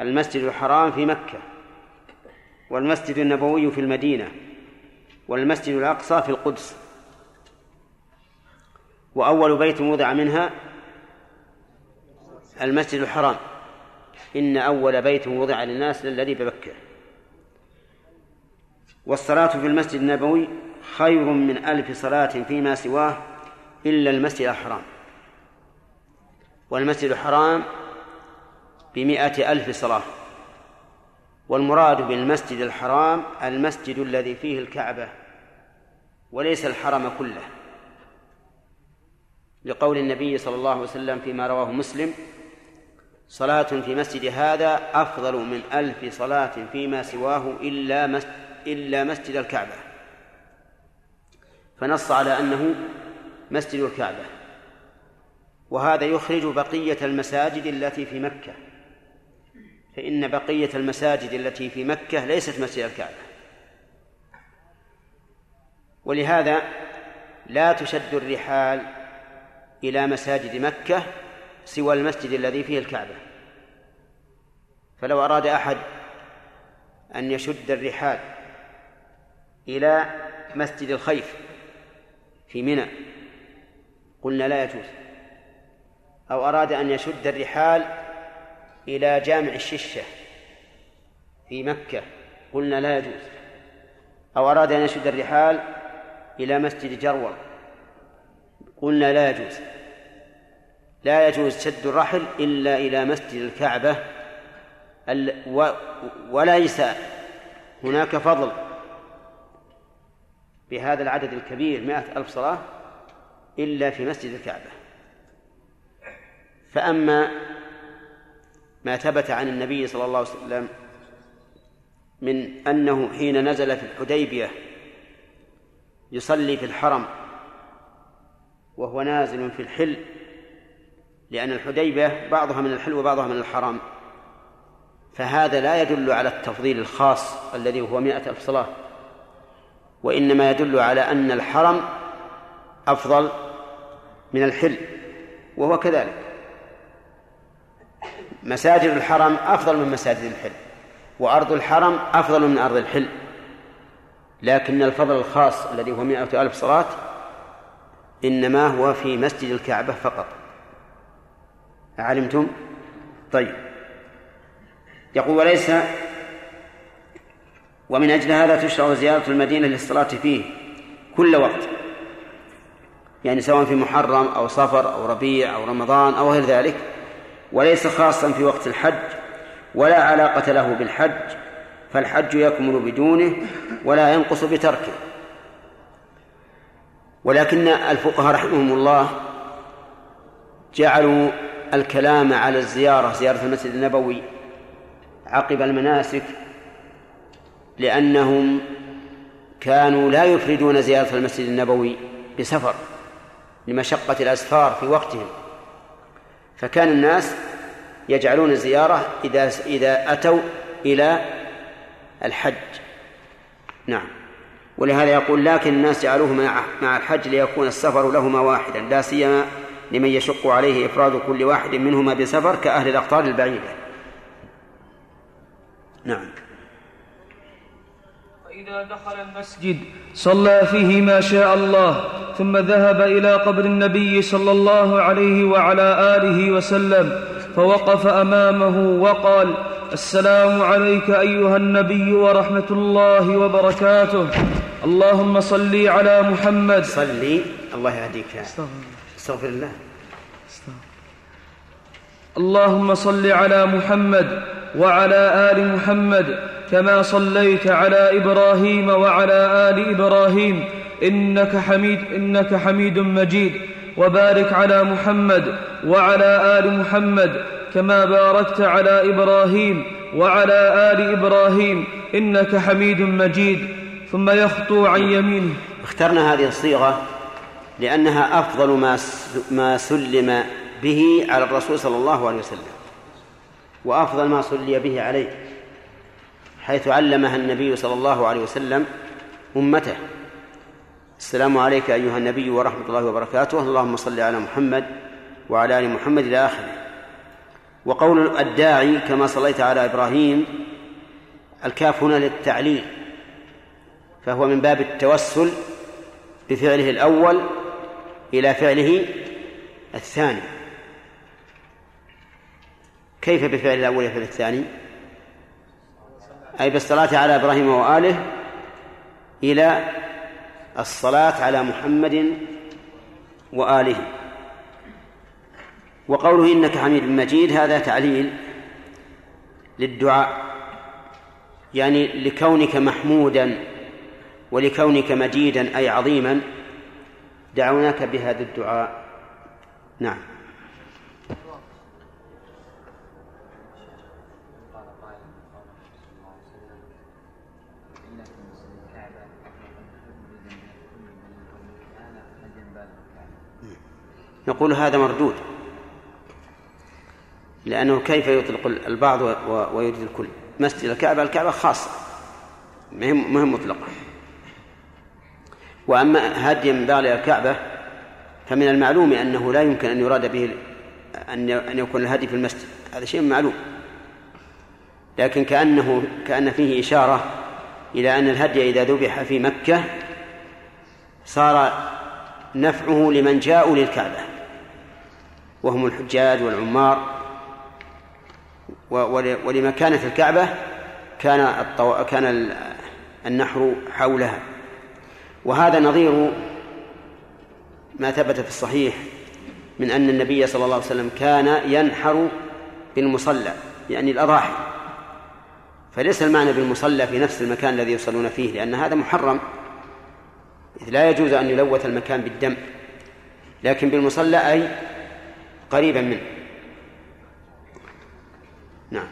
المسجد الحرام في مكة والمسجد النبوي في المدينة والمسجد الأقصى في القدس. وأول بيت وضع منها المسجد الحرام. إن أول بيت وضع للناس للذي بمكة والصلاة في المسجد النبوي خير من ألف صلاة فيما سواه إلا المسجد الحرام. والمسجد الحرام بمئة ألف صلاة. والمراد بالمسجد الحرام المسجد الذي فيه الكعبة وليس الحرم كله. لقول النبي صلى الله عليه وسلم فيما رواه مسلم صلاة في مسجد هذا أفضل من ألف صلاة فيما سواه إلا مسجد إلا مسجد الكعبة. فنص على أنه مسجد الكعبة. وهذا يخرج بقية المساجد التي في مكة. فإن بقية المساجد التي في مكة ليست مسجد الكعبة. ولهذا لا تشد الرحال إلى مساجد مكة سوى المسجد الذي فيه الكعبة. فلو أراد أحد أن يشد الرحال إلى مسجد الخيف في منى. قلنا لا يجوز. أو أراد أن يشد الرحال إلى جامع الششة في مكة. قلنا لا يجوز. أو أراد أن يشد الرحال إلى مسجد جرول قلنا لا يجوز. لا يجوز شد الرحل إلا إلى مسجد الكعبة وليس هناك فضل بهذا العدد الكبير مائة ألف صلاة إلا في مسجد الكعبة. فأما ما ثبت عن النبي صلى الله عليه وسلم من أنه حين نزل في الحديبية يصلي في الحرم وهو نازل في الحل لأن الحديبية بعضها من الحل وبعضها من الحرام فهذا لا يدل على التفضيل الخاص الذي هو مائة ألف صلاة. وإنما يدل على أن الحرم أفضل من الحل وهو كذلك. مساجد الحرم أفضل من مساجد الحل وأرض الحرم أفضل من أرض الحل. لكن الفضل الخاص الذي هو مائة ألف صلاة إنما هو في مسجد الكعبة فقط. علمتم طيب. يقول وليس ومن أجل هذا تشرع زيارة المدينة للصلاة فيه كل وقت. يعني سواء في محرم أو صفر أو ربيع أو رمضان أو غير ذلك وليس خاصا في وقت الحج ولا علاقة له بالحج فالحج يكمل بدونه ولا ينقص بتركه. ولكن الفقهاء رحمهم الله جعلوا الكلام على الزيارة زيارة المسجد النبوي عقب المناسك لأنهم كانوا لا يفردون زيارة المسجد النبوي بسفر لمشقة الأسفار في وقتهم. فكان الناس يجعلون الزيارة إذا إذا أتوا إلى الحج. نعم. ولهذا يقول لكن الناس جعلوه مع مع الحج ليكون السفر لهما واحدا لا سيما لمن يشق عليه إفراد كل واحد منهما بسفر كأهل الأقطار البعيدة. نعم. فإذا دخل المسجد صلى فيه ما شاء الله ثم ذهب إلى قبر النبي صلى الله عليه وعلى آله وسلم فوقف أمامه وقال السلام عليك أيها النبي ورحمة الله وبركاته. اللهم صل على محمد. صلي الله يهديك. استغفر الله. اللهم صل على محمد. وعلى آل محمد كما صليت على إبراهيم وعلى آل إبراهيم. إنك حميد إنك حميد مجيد. وبارك على محمد وعلى آل محمد كما باركت على إبراهيم وعلى آل إبراهيم. إنك حميد مجيد. ثم يخطو عن يمينه. اخترنا هذه الصيغة لأنها أفضل ما ما سلم به على الرسول صلى الله عليه وسلم. وأفضل ما صلي به عليه حيث علمها النبي صلى الله عليه وسلم أمته. السلام عليك أيها النبي ورحمة الله وبركاته. اللهم صل على محمد وعلى آل محمد إلى آخره. وقول الداعي كما صليت على إبراهيم الكاف هنا للتعليل فهو من باب التوسل بفعله الأول إلى فعله الثاني. كيف بفعل الأول إلى فعل الثاني؟ أي بالصلاة على إبراهيم وآله إلى الصلاة على محمد وآله. وقوله إنك حميد مجيد هذا تعليل للدعاء يعني لكونك محمودا ولكونك مجيدا أي عظيما دعوناك بهذا الدعاء. نعم. نقول هذا مردود. لأنه كيف يطلق البعض ويريد الكل؟ مسجد الكعبة الكعبة خاصة. مهم مطلقة. وأما هدي من بالغ الكعبة فمن المعلوم أنه لا يمكن أن يراد به أن أن يكون الهدي في المسجد. هذا شيء معلوم. لكن كأنه كأن فيه إشارة إلى أن الهدي إذا ذبح في مكة صار نفعه لمن جاءوا للكعبة. وهم الحجاج والعمار. ولمكانة الكعبة كان الطو... كان النحر حولها. وهذا نظير ما ثبت في الصحيح من أن النبي صلى الله عليه وسلم كان ينحر بالمصلى يعني الأضاحي. فليس المعنى بالمصلى في نفس المكان الذي يصلون فيه لأن هذا محرم. إذ لا يجوز أن يلوث المكان بالدم. لكن بالمصلى أي قريبا منه. نعم.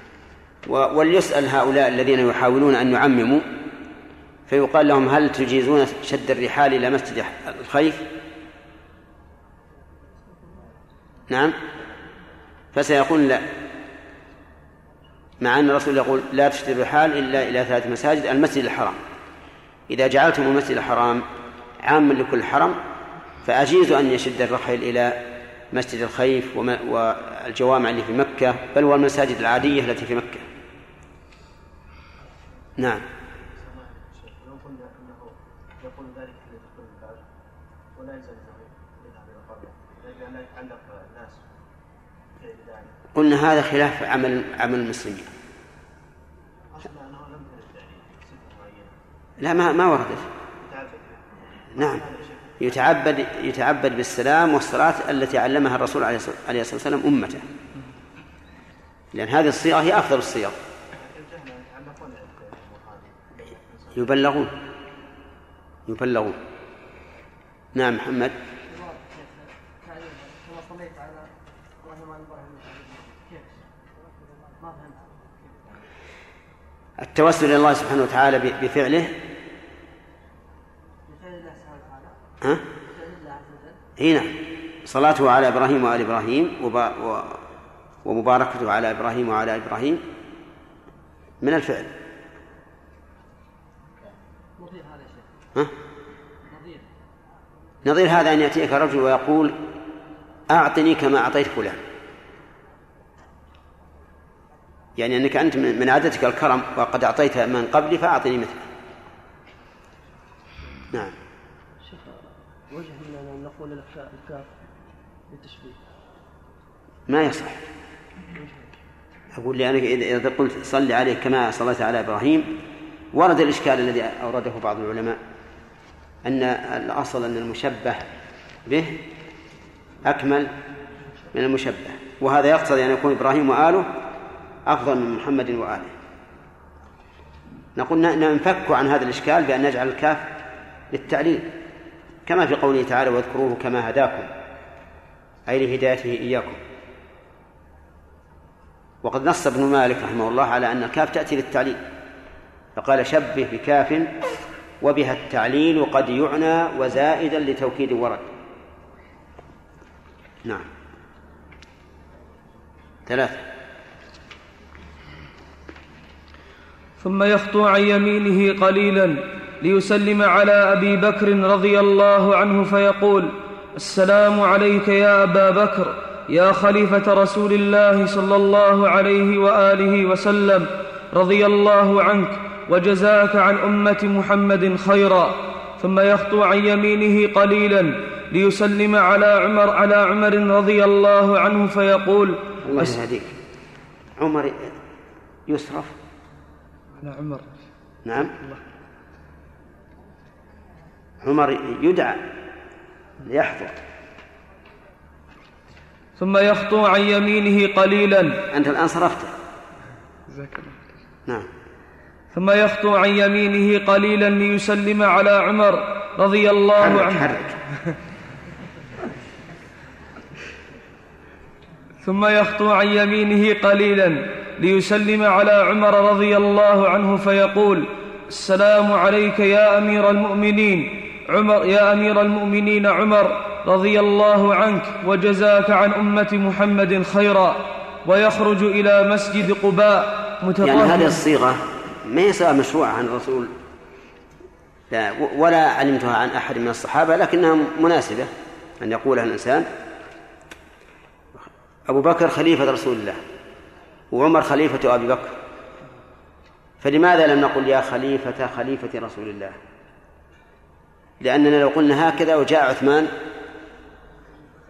وليسأل هؤلاء الذين يحاولون أن يعمموا فيقال لهم هل تجيزون شد الرحال إلى مسجد الخيف؟ نعم. فسيقول لا. مع أن الرسول يقول لا تشد الرحال إلا إلى ثلاث مساجد المسجد الحرام. إذا جعلتم المسجد الحرام عاما لكل حرم فأجيزوا أن يشد الرحل إلى مسجد الخيف والجوامع اللي في مكة بل والمساجد العادية التي في مكة. نعم. قلنا هذا خلاف عمل عمل المسلمين. لا ما ما وردت نعم. يتعبد يتعبد بالسلام والصلاة التي علمها الرسول عليه الصلاة والسلام أمته. لأن هذه الصيغة هي أفضل الصيغ. يبلغون. يبلغون. نعم محمد. التوسل إلى الله سبحانه وتعالى بفعله ها؟ إي نعم. صلاته على إبراهيم وآل إبراهيم ومباركته على إبراهيم وعلى إبراهيم من الفعل. ها؟ نظير هذا أن يأتيك رجل ويقول أعطني كما أعطيت فلان. يعني أنك أنت من عادتك الكرم وقد أعطيت من قبلي فأعطني مثله. نعم. شيخ وجه أن نقول الكاف للتشبيه. ما يصح. أقول لأنك إذا قلت صلي عليه كما صليت على إبراهيم ورد الإشكال الذي أورده بعض العلماء أن الأصل أن المشبه به أكمل من المشبه وهذا يقتضي أن يكون إبراهيم وآله أفضل من محمد وآله. نقول ننفك عن هذا الإشكال بأن نجعل الكاف للتعليل. كما في قوله تعالى واذكروه كما هداكم أي لهدايته إياكم. وقد نص ابن مالك رحمه الله على أن الكاف تأتي للتعليل فقال شبه بكاف وبها التعليل قد يعنى وزائدا لتوكيد ورد. نعم. ثلاثة. ثم يخطو عن يمينه قليلا. ليسلم على أبي بكر رضي الله عنه فيقول السلام عليك يا أبا بكر يا خليفة رسول الله صلى الله عليه وآله وسلم رضي الله عنك وجزاك عن أمة محمد خيرا. ثم يخطو عن يمينه قليلا ليسلم على عمر على عمر رضي الله عنه فيقول الله يهديك. عمر يسرف؟ على عمر. نعم. عمر يدعى ليحضر ثم يخطو عن يمينه قليلا. أنت الآن صرفت. نعم. ثم يخطو عن يمينه قليلا ليسلم على عمر رضي الله حرك عنه. حرك. ثم يخطو عن يمينه قليلا ليسلم على عمر رضي الله عنه فيقول السلام عليك يا أمير المؤمنين. عمر يا أمير المؤمنين عمر رضي الله عنك وجزاك عن أمة محمد خيرا ويخرج إلى مسجد قباء يعني هذه الصيغة ما هي صيغة مشروعة عن الرسول لا ولا علمتها عن أحد من الصحابة لكنها مناسبة أن يقولها الإنسان. أبو بكر خليفة رسول الله وعمر خليفة أبي بكر. فلماذا لم نقل يا خليفة خليفة رسول الله؟ لأننا لو قلنا هكذا وجاء عثمان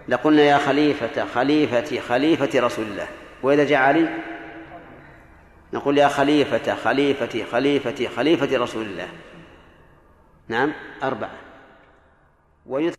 لقلنا يا خليفة خليفة خليفة رسول الله. وإذا جاء علي؟ نقول يا خليفة خليفتي خليفتي خليفة رسول الله. نعم؟ أربعة. ويث